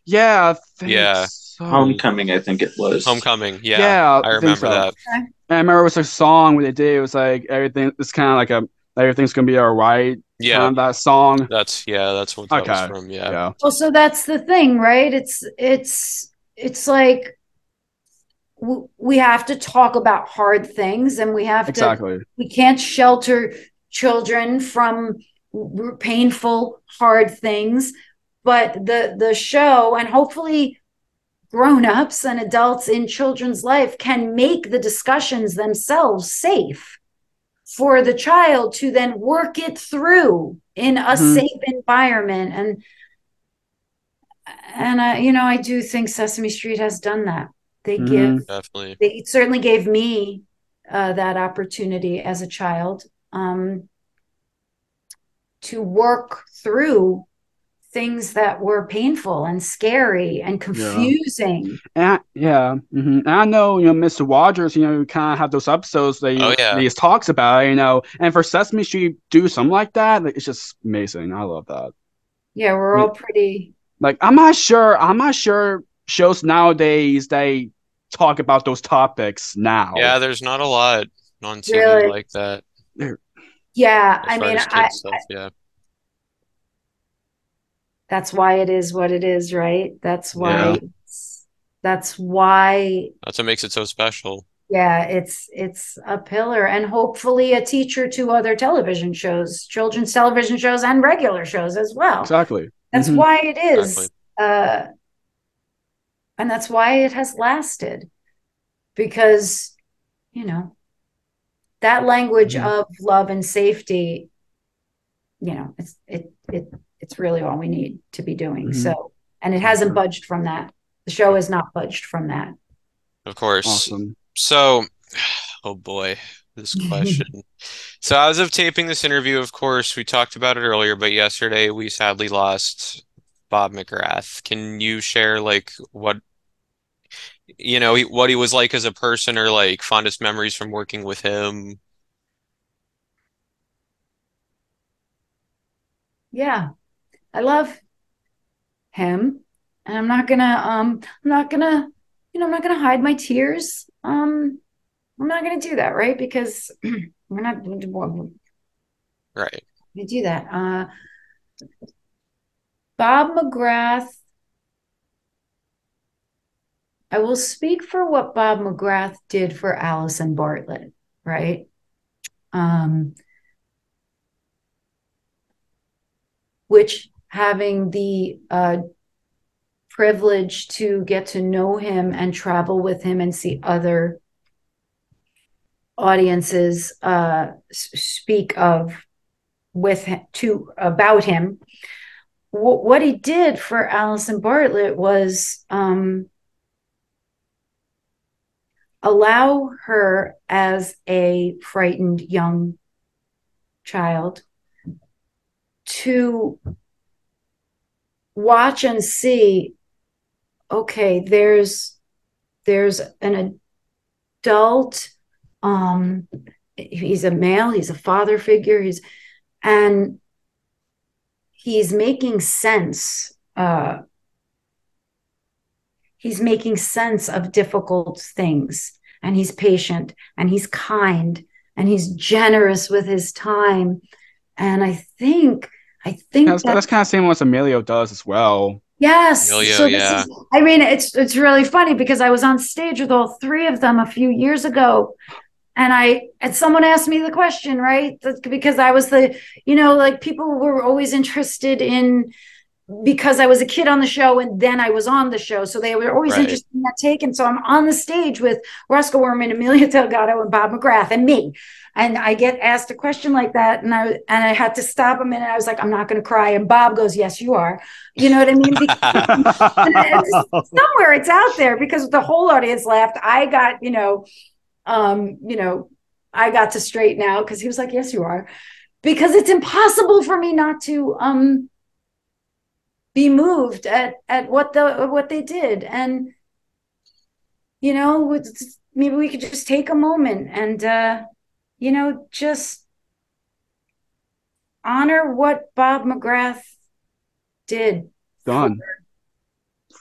Yeah, I think Yeah. so. Homecoming, I think it was. Homecoming. Yeah, Yeah, I think remember so. that. And I remember it was a song where they did. It was like everything. It's kind of like a everything's gonna be alright. Yeah, kind of that song. that's yeah, that's what that was Okay. from. Yeah. Yeah. Well, so that's the thing, right? It's it's it's like w- we have to talk about hard things, and we have to Exactly. we can't shelter children from painful hard things but the the show and hopefully grown-ups and adults in children's life can make the discussions themselves safe for the child to then work it through in a Mhm. safe environment and and I you know I do think Sesame Street has done that they Mhm. give Definitely. they certainly gave me uh, that opportunity as a child um, to work through things that were painful and scary and confusing. And I, yeah, hmm and I know you know Mr. Rogers. You know, kind of have those episodes that he, Oh, yeah. that he talks about. You know, and for Sesame Street do something like that, like, it's just amazing. I love that. Yeah, we're all pretty. Like I'm not sure. I'm not sure shows nowadays they talk about those topics now. Yeah, there's not a lot on TV Really? like that. Yeah, I mean, I, kids stuff, yeah. that's why it is what it is, right? That's why Yeah. it's, that's why That's what makes it so special. yeah, it's it's a pillar and hopefully a teacher to other television shows, children's television shows and regular shows as well. Exactly. That's Mhm. why it is. Exactly. Uh, and that's why it has lasted. Because, you know, that language Mhm. of love and safety, you know, it's it it it's really all we need to be doing. Mhm. So and it hasn't budged from that. The show has not budged from that. Of course. Awesome. So, [sighs] oh boy, this question. [laughs] So, as of taping this interview, of course, we talked about it earlier, but yesterday we sadly lost Bob McGrath. Can you share like what you know, what he was like as a person or like fondest memories from working with him? Yeah. I love him. And I'm not gonna um I'm not gonna you know I'm not gonna hide my tears. Um I'm not gonna do that, right? Because [clears throat] we're not going to Right. do that. Uh Bob McGrath. I will speak for what Bob McGrath did for Alison Bartlett, right? Um which having the uh, privilege to get to know him and travel with him and see other audiences uh, speak of with him, to about him. Wh- what he did for Alison Bartlett was um, allow her as a frightened young child to watch and see okay there's there's an adult um he's a male he's a father figure he's and he's making sense uh he's making sense of difficult things and he's patient and he's kind and he's generous with his time and i think i think That's, that- that's kind of same what Emilio does as well. Yes. Emilio, so this yeah. is I mean it's it's really funny because I was on stage with all three of them a few years ago and I and someone asked me the question, right? Because I was the you know like people were always interested in because I was a kid on the show and then I was on the show. So they were always Right. interested in that take. And so I'm on the stage with Roscoe Orman, Emilio Delgado, and Bob McGrath and me. And I get asked a question like that, and I and I had to stop a minute. I was like, I'm not gonna cry. And Bob goes, Yes, you are. You know what I mean? Because [laughs] somewhere it's out there because the whole audience laughed. I got, you know, um, you know, I got to straighten out because he was like, Yes, you are. Because it's impossible for me not to um be moved at at what the what they did. And you know, maybe we could just take a moment and uh, you know, just honor what Bob McGrath did Done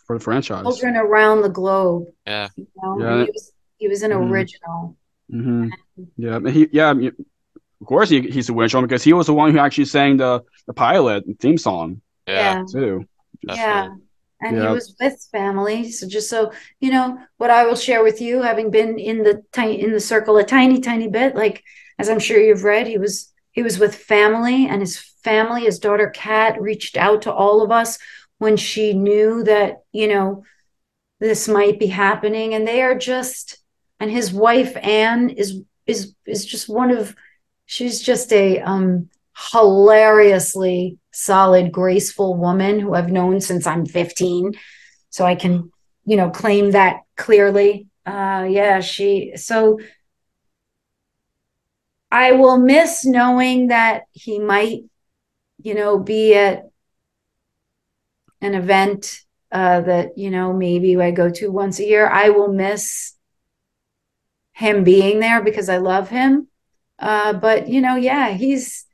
for the franchise. children around the globe. Yeah. You know? Yeah. And he was he was an Mhm. original. hmm Yeah, he yeah, I mean, of course he, he's a winner because he was the one who actually sang the the pilot theme song Yeah. too. Yeah. Definitely. And he was with family. So just so you know, what I will share with you, having been in the tiny in the circle a tiny, tiny bit, like as I'm sure you've read, he was he was with family and his family, his daughter Kat reached out to all of us when she knew that, you know, this might be happening. And they are just and his wife Anne is is is just one of she's just a um hilariously solid, graceful woman who I've known since I'm 15. So I can, you know, claim that clearly. Uh yeah, she so I will miss knowing that he might, you know, be at an event uh that, you know, maybe I go to once a year. I will miss him being there because I love him. Uh but you know, yeah, he's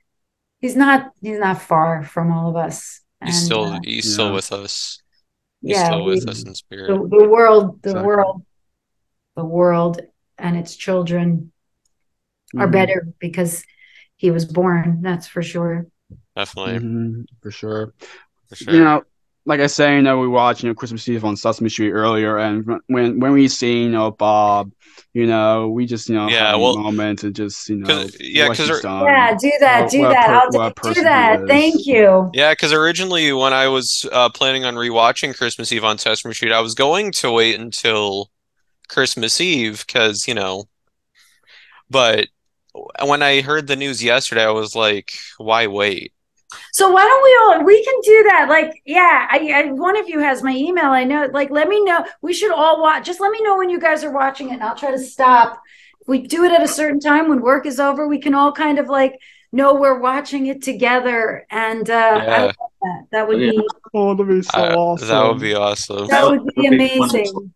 he's not he's not far from all of us. He's And, still uh, he's still Yeah. with us. He's yeah, still with we- us in spirit. the, the world, the Exactly. world, the world and its children are Mhm. better because he was born. That's for sure. Definitely. Mhm, for sure. for sure. you know, like I say, you know, we watched you know Christmas Eve on Sesame Street earlier, and when when we see you know Bob, you know, we just you know Yeah, have well- a moment to just you know 'Cause- yeah, what 'cause he's our- done. Yeah, do that, What- do what that. per- I'll do, person do he that. is. Thank you. Yeah, because originally when I was uh, planning on rewatching Christmas Eve on Sesame Street, I was going to wait until Christmas Eve because, you know, but when I heard the news yesterday, I was like, why wait? So why don't we all we can do that? Like, yeah, I, I one of you has my email. I know. Like, let me know. We should all watch. Just let me know when you guys are watching it, and I'll try to stop. If we do it at a certain time when work is over, we can all kind of like know we're watching it together. And uh I Yeah. love that. That would Yeah. be Oh, that'd be so Uh, awesome. that would be awesome. that would be That would be amazing. wonderful.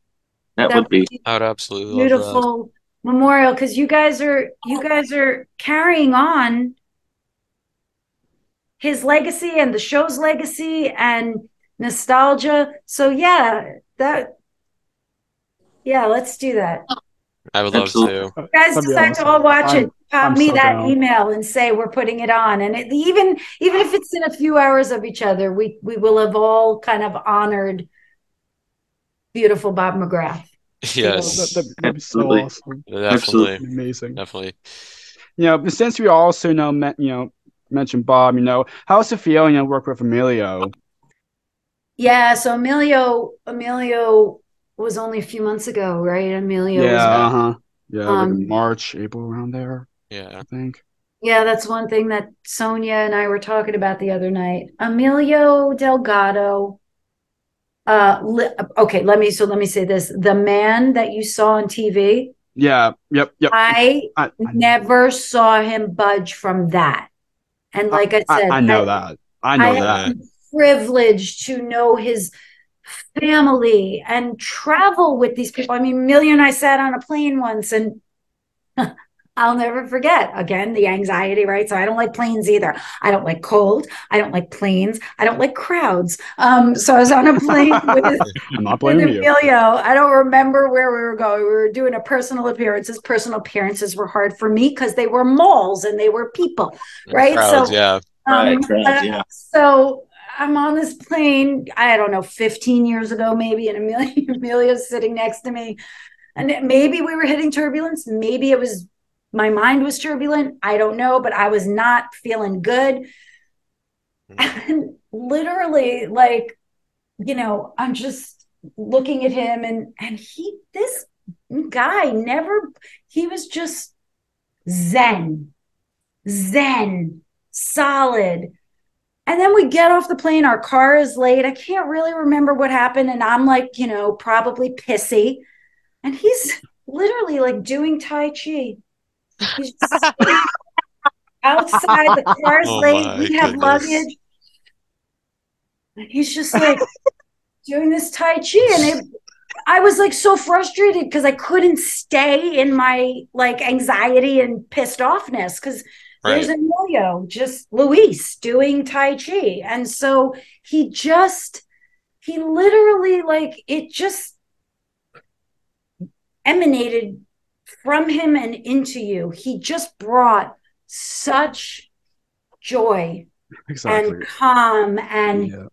That would be. I would absolutely love beautiful memorial because you guys are you guys are carrying on his legacy and the show's legacy and nostalgia so yeah that yeah let's do that that. I would love Absolutely. to. you guys That'd decide to all watch I'm- it pop I'm me so that down. email and say we're putting it on and it, even even if it's in a few hours of each other we we will have all kind of honored beautiful bob mcgrath [laughs] Yes, That, that, that'd be so awesome. definitely, Amazing. definitely. You know, since we also you know met, you know mentioned Bob, you know, how's it feeling you know work with Emilio? Yeah, so Emilio Emilio was only a few months ago, right? Emilio yeah, was uh huh. Yeah, like Um, March, April, around there, Yeah, I think. Yeah, that's one thing that Sonia and I were talking about the other night. Emilio Delgado. Uh, li- okay, let me so let me say this. The man that you saw on TV, Yeah, yep, yep. I I, I, never saw him budge from that. And like I I, said, I know that. I know I that. privileged to know his family and travel with these people. I mean, Emilio and I sat on a plane once and [laughs] I'll never forget again the anxiety, right? So I don't like planes either. I don't like cold. I don't like planes. I don't like crowds. Um, so I was on a plane [laughs] with, I'm not with blaming you. Emilio. I don't remember where we were going. We were doing a personal appearances. Personal appearances were hard for me because they were malls and they were people, right? Crowds, so yeah, Right, um, correct, uh, yeah. So I'm on this plane, I don't know, 15 years ago, maybe, and Emilio, [laughs] Emilio's sitting next to me. And maybe we were hitting turbulence. Maybe it was my mind was turbulent. I don't know, but I was not feeling good. Hmm. And literally, like, you know, I'm just looking at him and and he this guy never he was just zen zen solid. And then we get off the plane. Our car is late. I can't really remember what happened. And i'm like you know probably pissy. And he's literally like doing tai chi. he's just sitting [laughs] outside the car's Oh late we have goodness. luggage and he's just like doing this tai chi and it I was like so frustrated because I couldn't stay in my like anxiety and pissed offness because there's right. Emilio, just Luis doing Tai Chi. And so he just, he literally like it just emanated from him and into you. He just brought such joy Exactly. and calm and Yeah.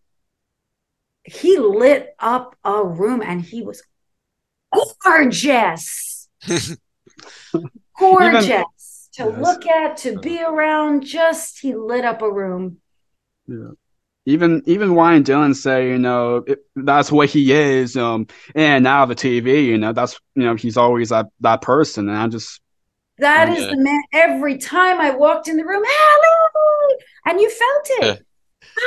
he lit up a room and he was gorgeous [laughs] gorgeous to Yes. look at to be around just he lit up a room Yeah. Even even Ryan Dillon say, you know, it, that's what he is. Um, and now the TV, you know, that's you know, he's always that that person. And I just That is Yeah. the man every time i walked in the room hello and you felt it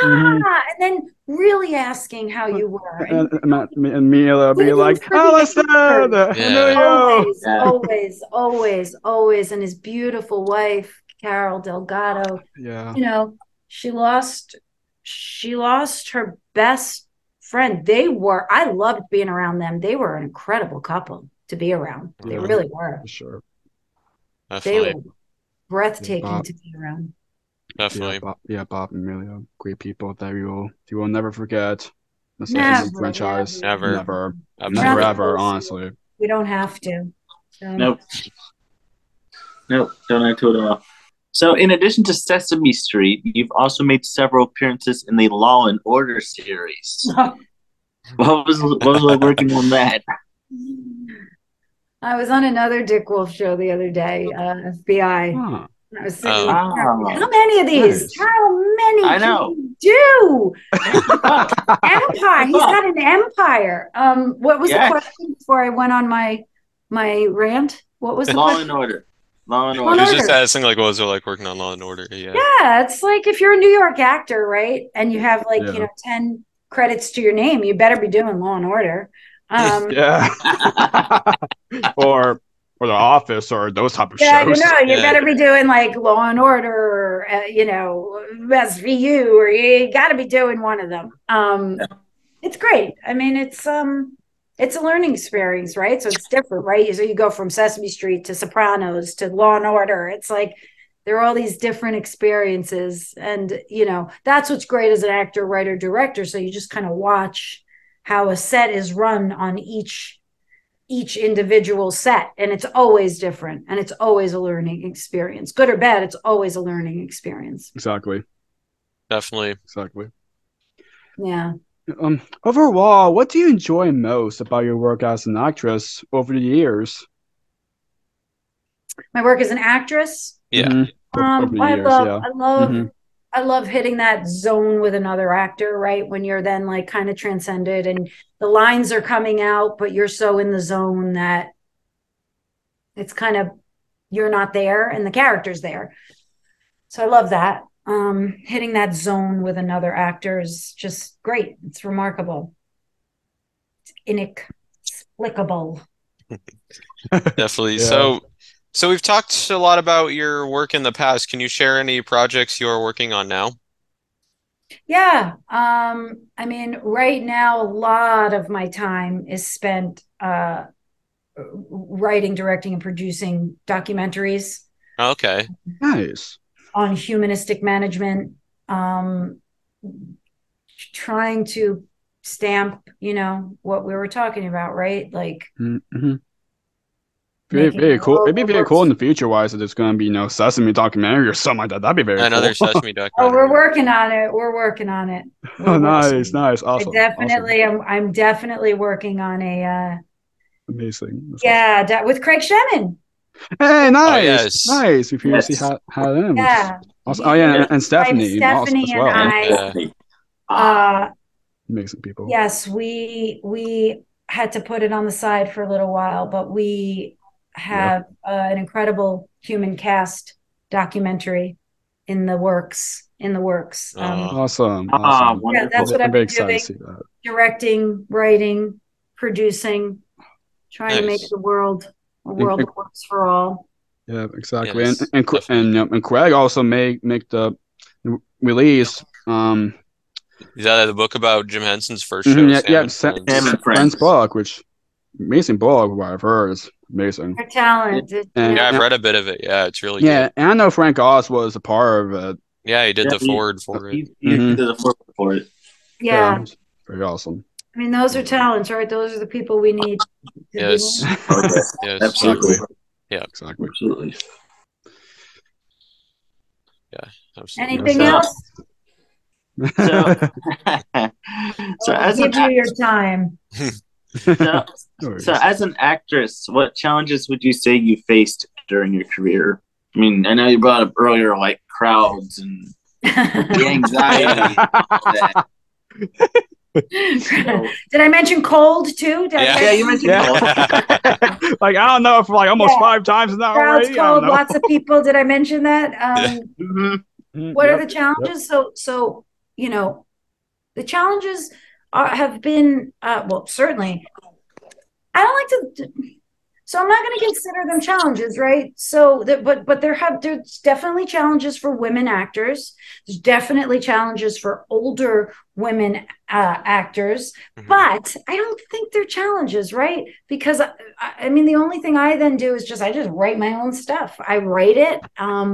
ah, and then really asking how you were and, and and, and be like, for the Alistair. Yeah. Always Yeah. always always always and his beautiful wife carol delgado Yeah. you know she lost she lost her best friend they were i loved being around them they were an incredible couple to be around they Yeah. really were For sure. they Definitely, were breathtaking Bob. to be around definitely. Yeah, Bob, yeah, Bob and Emilio, great people that we will we will never forget. The Never, Sesame franchise. never. Never. Absolutely. Never ever, honestly. we don't have to so, Nope. Nope. Don't I told at off. So, in addition to Sesame Street, you've also made several appearances in the Law and Order series. [laughs] what was what was like working on that? I was on another Dick Wolf show the other day, uh, FBI. Huh. I was sitting Oh. Wow. how many of these? Nice. How many I can know. you do? empire. He's got an empire. Um, what was Yes. the question before I went on my my rant? What was the Law question? and Order. Law and Law She and Order. was just asking like, what was it like working on Law and Order? Yeah. Yeah, it's like if you're a New York actor, right? And you have like, Yeah. you know, 10 credits to your name, you better be doing Law and Order. Um, [laughs] Yeah. [laughs] or or the office or those type of shows. yeah, shows. you know, you Yeah. better be doing like Law and Order, or, uh, you know, SVU, or you got to be doing one of them. Um, it's great. I mean, it's um, it's a learning experience, right? So it's different, right? So you go from Sesame Street to Sopranos to Law and Order. It's like there are all these different experiences, and you know that's what's great as an actor, writer, director. So you just kind of watch how a set is run on each each individual set and it's always different and it's always a learning experience good or bad it's always a learning experience Exactly. Definitely. Exactly. yeah Um, overall, what do you enjoy most about your work as an actress over the years? my work as an actress Yeah. Mhm. Over um i years, love yeah. i love Mhm. i love hitting that zone with another actor right when you're then like kind of transcended and the lines are coming out but you're so in the zone that it's kind of you're not there and the character's there so i love that um hitting that zone with another actor is just great it's remarkable it's inexplicable [laughs] Definitely. Yeah. So, so we've talked a lot about your work in the past. Can you share any projects you are working on now? Yeah, um, I mean, right now, a lot of my time is spent uh, writing, directing, and producing documentaries Okay. Nice. On humanistic management, um, trying to stamp, you know, what we were talking about, right? Like, Mm-hmm. Very, making very cool. It'd be very cool in the future wise that there's gonna be you know Sesame documentary or something like that. That'd be very Another cool. Sesame [laughs] oh, we're working on it. We're working on it. oh, [laughs] We're nice, working- nice, I awesome. awesome. definitely, I'm, I'm definitely working on a, uh, amazing. That's yeah, da- with Craig Shemin. Awesome. Hey, nice, yes. nice. We previously Yes. had had him. Yeah. Awesome. Oh yeah, and, and Like Stephanie, awesome Stephanie as and well. I- Yeah. Uh, Amazing people. yes, we we had to put it on the side for a little while, but we have uh, an incredible human cast documentary in the works. In the works, um, Oh. Awesome. Ah, awesome. wonderful. that's what I'm I've been excited doing. to see that. directing, writing, producing, trying to make the world a world that works for all. Yeah, exactly. Yes, and and Cra- and, and Craig also make make the release. Um, Is that the book about Jim Henson's first show? mhm, yeah, Sam yeah, and Sa- Friends? Sam and Friends. Friends. book, which amazing book. What I've heard is amazing. They're talented. And- Yeah, I've read a bit of it. Yeah, it's really Yeah, good. and I know Frank Oz was a part of it. Yeah, he did Yeah, the he- foreword for it. He, he Mhm. did the foreword for it. yeah. it's very awesome. I mean, those are talents, right? Those are the people we need. Yes. [laughs] Okay. Yes. Absolutely. Yeah. Exactly. Absolutely. Yeah. Absolutely. Anything So- else? [laughs] So, so I'll as an give you your time. [laughs] so, so as an actress, what challenges would you say you faced during your career? I mean, I know you brought up earlier, like crowds and the anxiety. That. [laughs] Did I mention cold too? Did I Yeah. Yeah, you mentioned yeah. [laughs] like I don't know for like almost Yeah. five times now crowds already. Cold? Lots of people. Did I mention that? Um, Mhm. Mhm, what yep. are the challenges so so you know the challenges are, have been uh, well certainly i don't like to so i'm not going to consider them challenges right? So that but but there have there's definitely challenges for women actors. There's definitely challenges for older women uh, actors. Mhm. but i don't think they're challenges right? Because I, I I mean the only thing i then do is just i just write my own stuff. I write it um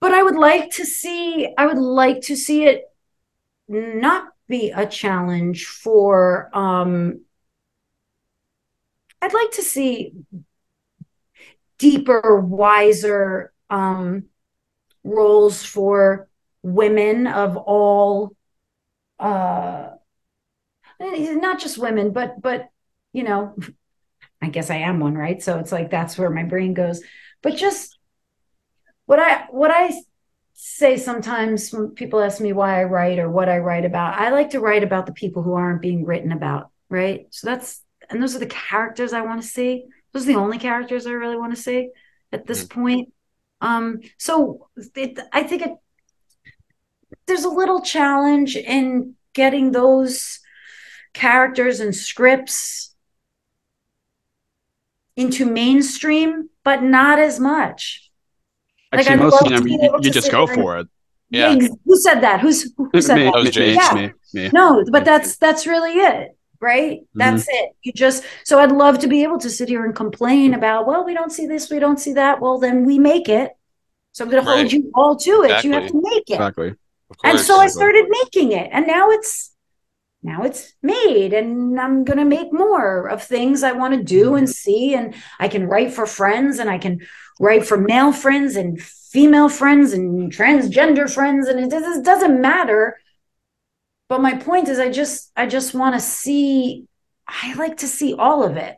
but I would like to see I would like to see it not be a challenge for um I'd like to see deeper, wiser um, roles for women of all uh not just women but but you know [laughs] i guess i am one right? So it's like that's where my brain goes. But just what i what i say sometimes when people ask me why i write or what i write about i like to write about the people who aren't being written about right? So that's and those are the characters i want to see those are the only characters i really want to see at this mm-hmm. point um so it, i think it there's a little challenge in getting those characters and scripts into mainstream, but not as much. Actually, like, most of them, you, you just go for it. Yeah. Who said that? Who's who [laughs] said me, that? Was me, yeah. Me, me. No, but that's that's really it, right? Mm-hmm. That's it. You just so I'd love to be able to sit here and complain about, well, we don't see this, we don't see that. Well, then we make it. So I'm going to hold you all to it. Exactly. You have to make it. Exactly. And so I started making it, and now it's now it's made and i'm going to make more of things i want to do and see and i can write for friends and i can write for male friends and female friends and transgender friends and it doesn't matter but my point is i just i just want to see i like to see all of it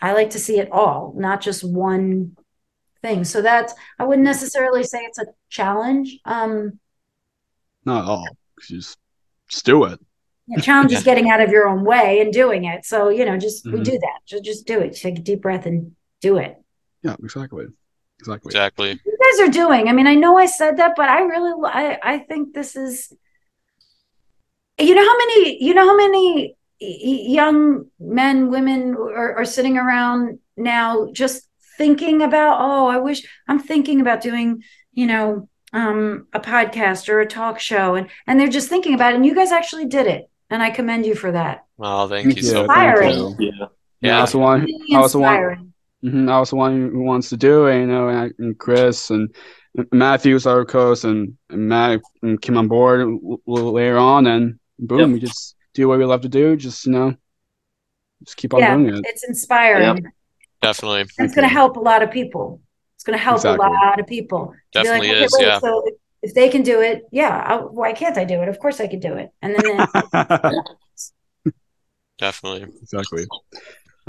i like to see it all not just one thing so that's i wouldn't necessarily say it's a challenge um not at all just just do it the challenge is [laughs] getting out of your own way and doing it. So, you know, just mm-hmm. we do that. Just just do it. Take a deep breath and do it. Yeah, exactly. Exactly. Exactly. You guys are doing. I mean, I know I said that, but I really I I think this is you know how many you know how many young men, women are, are sitting around now just thinking about, oh, I wish I'm thinking about doing, you know, um, a podcast or a talk show, and and they're just thinking about it. And you guys actually did it and I commend you for that. Oh, thank, you so much. Yeah, yeah. I was the one. I was the one. Mm-hmm, I was the one who wants to do it, you know, and, and Chris and Matthew's our coach, and, and Matt came on board later on, and boom, yep. we just do what we love to do. Just you know, just keep on yeah, doing it. It's inspiring. Yep. Definitely, it's going to help a lot of people. It's going to help exactly. a lot of people. Definitely like, okay, is. Wait, yeah. So if they can do it, yeah, I, why can't I do it? Of course I could do it. And then, [laughs] definitely, exactly.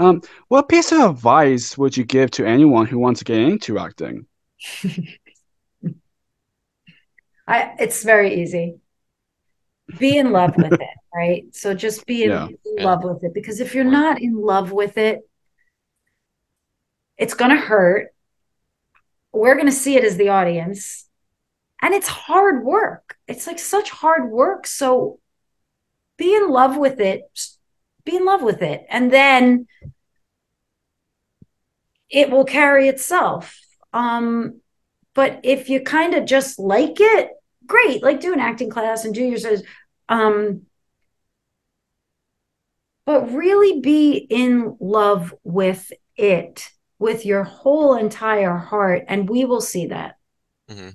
Um, what piece of advice would you give to anyone who wants to get into acting? [laughs] I, it's very easy. Be in love with it, right? So just be in, yeah. in love with it because if you're not in love with it, it's going to hurt. We're going to see it as the audience. And it's hard work. It's like such hard work. So be in love with it. Be in love with it. And then it will carry itself. Um but if you kind of just like it great. Like do an acting class and do your um but really be in love with it with your whole entire heart and we will see that mm-hmm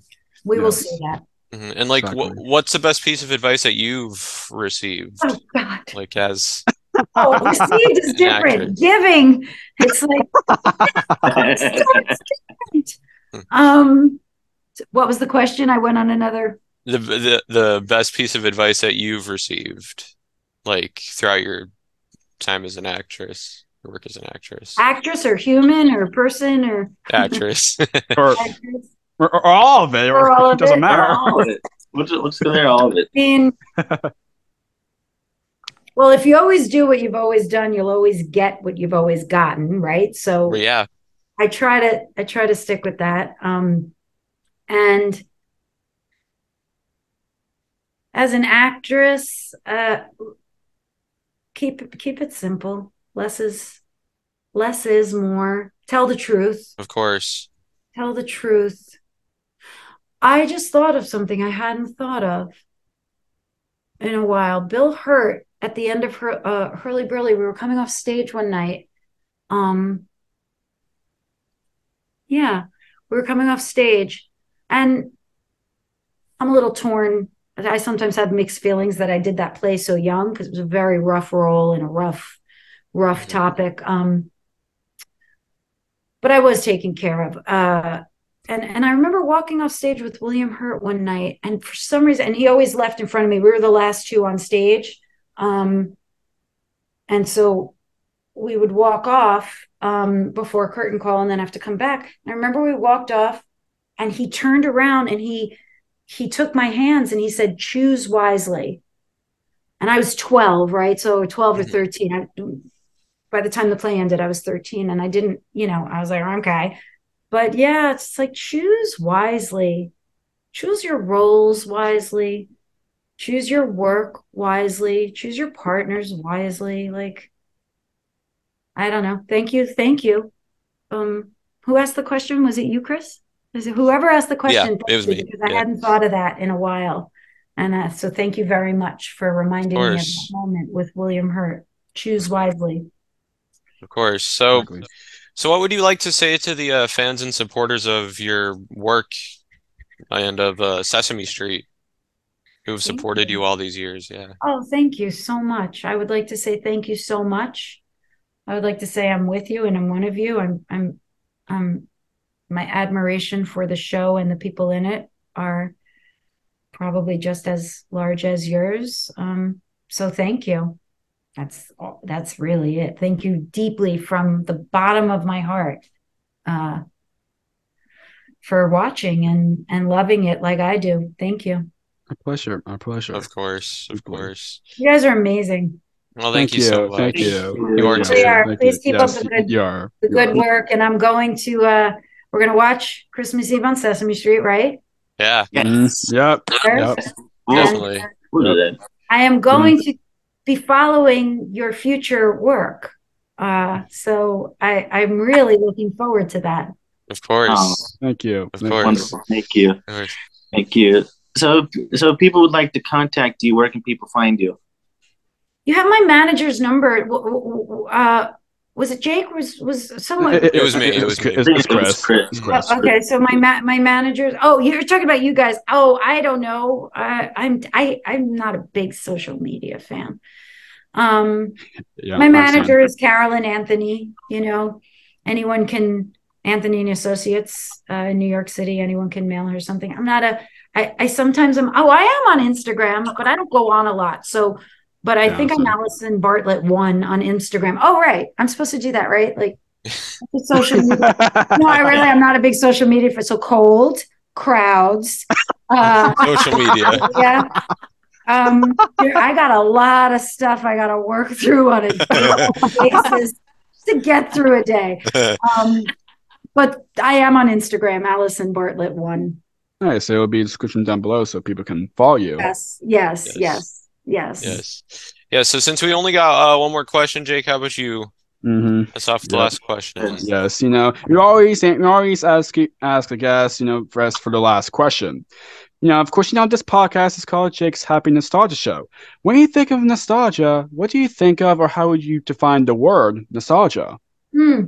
we yes. will see that. Mm-hmm. And like, exactly. wh- what's the best piece of advice that you've received? Oh God! Like as [laughs] oh, received is different. Actress. Giving, it's like [laughs] it's different. Hmm. Um, what was the question? I went on another. The the the best piece of advice that you've received, like throughout your time as an actress, your work as an actress. Actress or human or person or actress. [laughs] [laughs] or actress or, or all of it, or, all of it doesn't it. matter. All of it. What's, what's there? All of it. I mean, [laughs] well, if you always do what you've always done, you'll always get what you've always gotten, right? So well, yeah, I try to I try to stick with that. Um, and as an actress, uh, keep keep it simple. Less is less is more. Tell the truth. Of course. Tell the truth. I just thought of something I hadn't thought of in a while. Bill Hurt at the end of her uh, Hurlyburly, we were coming off stage one night. Um, yeah, we were coming off stage, and I'm a little torn. I sometimes have mixed feelings that I did that play so young because it was a very rough role and a rough, rough topic. Um, but I was taken care of. Uh, and and I remember walking off stage with William Hurt one night, and for some reason, and he always left in front of me. We were the last two on stage, um, and so we would walk off um, before curtain call, and then have to come back. And I remember we walked off, and he turned around and he he took my hands and he said, "Choose wisely." And I was twelve, right? So twelve or Mhm. thirteen. I, by the time the play ended, I was thirteen, and I didn't, you know, I was like, okay but yeah, it's like choose wisely, choose your roles wisely, choose your work wisely, choose your partners wisely. Like, I don't know. Thank you. Thank you. Um, who asked the question? Was it you, Chris? Is whoever asked the question? Yeah, it was me. Because I Yeah. hadn't thought of that in a while. And uh, so thank you very much for reminding me of course. that moment with William Hurt. Choose wisely. Of course. So, Exactly. so what would you like to say to the uh, fans and supporters of your work and of uh, Sesame Street who have supported you. you all these years? Yeah. Oh, thank you so much. I would like to say thank you so much. I would like to say I'm with you and I'm one of you. I'm I'm um my admiration for the show and the people in it are probably just as large as yours. Um so thank you. That's all that's really it. Thank you deeply from the bottom of my heart. Uh for watching and and loving it like I do. Thank you. Our pleasure. Our pleasure. Of course. Of Of course. course. You guys are amazing. Well, thank, you so much. Thank you. You are too. We are. Please you. keep up the good- You are. the You good are. work and i'm going to uh we're gonna watch christmas eve on sesame street right Yeah, Yes. Mhm. Yep. Sure. Yep. Definitely. we'll do that. i am going to be following your future work uh so i i'm really looking forward to that Of course. Oh, Thank you. Of Thank course. you. wonderful. Thank you. Thank you. So, so people would like to contact you. Where can people find you? you have my manager's number uh was it jake was was someone It was me, it was me. It's, it's Chris. Chris. It's Chris. Oh, okay, so my ma- my managers. Oh, you're talking about you guys. Oh, I don't know. Uh, I'm I I'm not a big social media fan. Um, Yeah, my manager is Carolyn Anthony. You know, anyone can Anthony and Associates uh, in New York City. Anyone can mail her something. I'm not a. I I sometimes am. Oh, I am on Instagram, but I don't go on a lot. So, but I Yeah, think I'm same. Alison Bartlett one on Instagram. Oh, right. I'm supposed to do that, right? Like [laughs] social media no, I really I'm not a big social media for so cold crowds. [laughs] Uh, Social media. [laughs] yeah. Um, I got a lot of stuff I got to work through on a daily basis to get through a day. Um, but I am on Instagram, Alison Bartlett one. Nice. It will be in description down below so people can follow you. Yes, yes, Yes. yes, yes. Yes. Yeah, so since we only got uh, one more question, Jake, how about you? hmm That's off the Yep. last question. Yes, you know, you always you always ask ask the guest, you know, for us for the last question. You know, of course, you know this podcast is called Jake's Happy Nostalgia Show. When you think of nostalgia, what do you think of, or how would you define the word nostalgia? Hmm.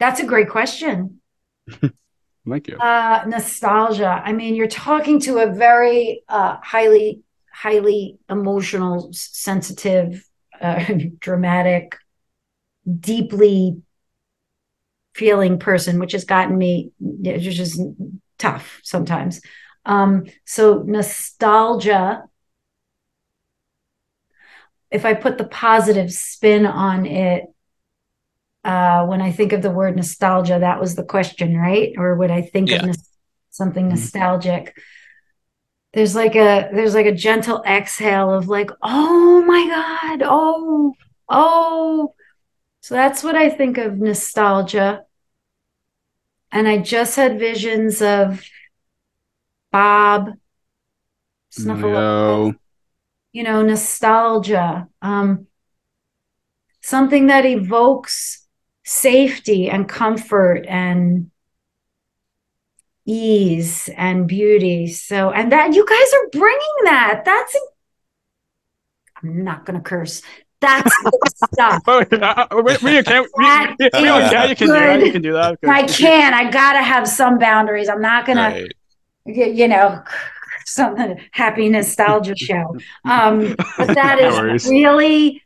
That's a great question. [laughs] Thank you. Uh, nostalgia. I mean, you're talking to a very uh, highly, highly emotional, sensitive, uh, [laughs] dramatic, deeply feeling person, which has gotten me, which is tough sometimes. Um, so nostalgia. If I put the positive spin on it, uh, when I think of the word nostalgia, that was the question, right? Or would I think Yeah. of nos- something Mhm. nostalgic? There's like a there's like a gentle exhale of like, oh my God, oh, oh. So that's what I think of nostalgia. And I just had visions of Bob, Snuffleupagus, Yo, you know, nostalgia, um, something that evokes safety and comfort and ease and beauty. So, and that you guys are bringing that. That's, I'm not going to curse. That's good stuff. Oh, yeah, we, we can, we, That we, we, yeah, you can do that. You can do that. I can't. I got to have some boundaries. I'm not going Right. to, you know, [laughs] something happy nostalgia [laughs] show. Um, but that No is worries. really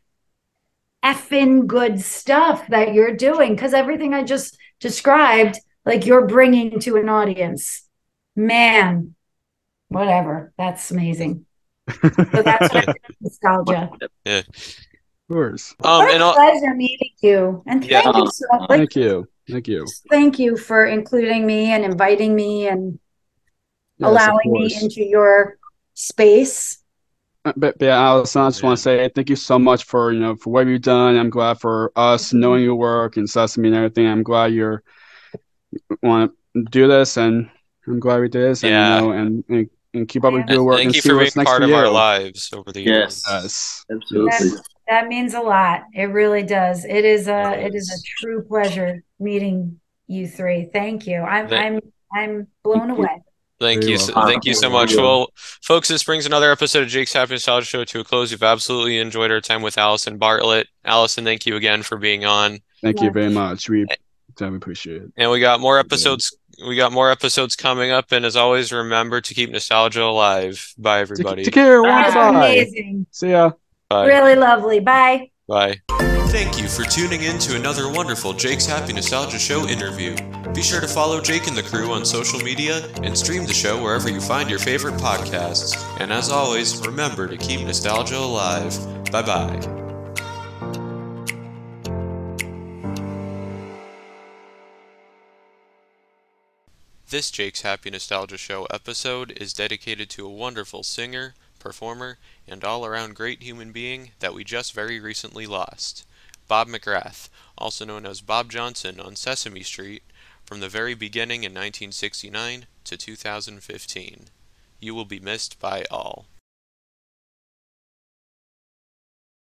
effing good stuff that you're doing because everything I just described like you're bringing to an audience. Man, whatever. That's amazing. So that's what I [laughs] think nostalgia. Of course. Um, what and a I'll- pleasure meeting you. And Yeah. thank you so like, Thank you. Thank you. thank you for including me and inviting me and Yes, allowing me into your space. Uh, But, but yeah, Alison, I just want to say thank you so much for you know for what you've done. I'm glad for us knowing your work and Sesame and everything. I'm glad you're want to do this, and I'm glad we did this. And, Yeah. you know, and, and and keep up with Yeah. good work thank and you see for what's being next part for of our lives over the years. Yes. Yes. Absolutely. That means a lot. It really does. It is a It it is a true pleasure meeting you three. Thank you. I'm Thank- I'm I'm blown away. Thank Very you, so, thank you so much. Well, folks, this brings another episode of Jake's Happy Nostalgia Show to a close. We've absolutely enjoyed our time with Alison Bartlett. Alison, thank you again for being on. Thank you very much. We definitely appreciate it. And we got more episodes. We got more episodes coming up. And as always, remember to keep nostalgia alive. Bye, Take, everybody. take care. Bye. Bye. Amazing. See ya. Bye. Really lovely. Bye. Bye. Thank you for tuning in to another wonderful Jake's Happy Nostalgia Show interview. Be sure to follow Jake and the crew on social media and stream the show wherever you find your favorite podcasts. And as always, remember to keep nostalgia alive. Bye bye. This Jake's Happy Nostalgia Show episode is dedicated to a wonderful singer, performer, and all around great human being that we just very recently lost. Bob McGrath, also known as Bob Johnson on Sesame Street, from the very beginning in 1969 to 2015. You will be missed by all.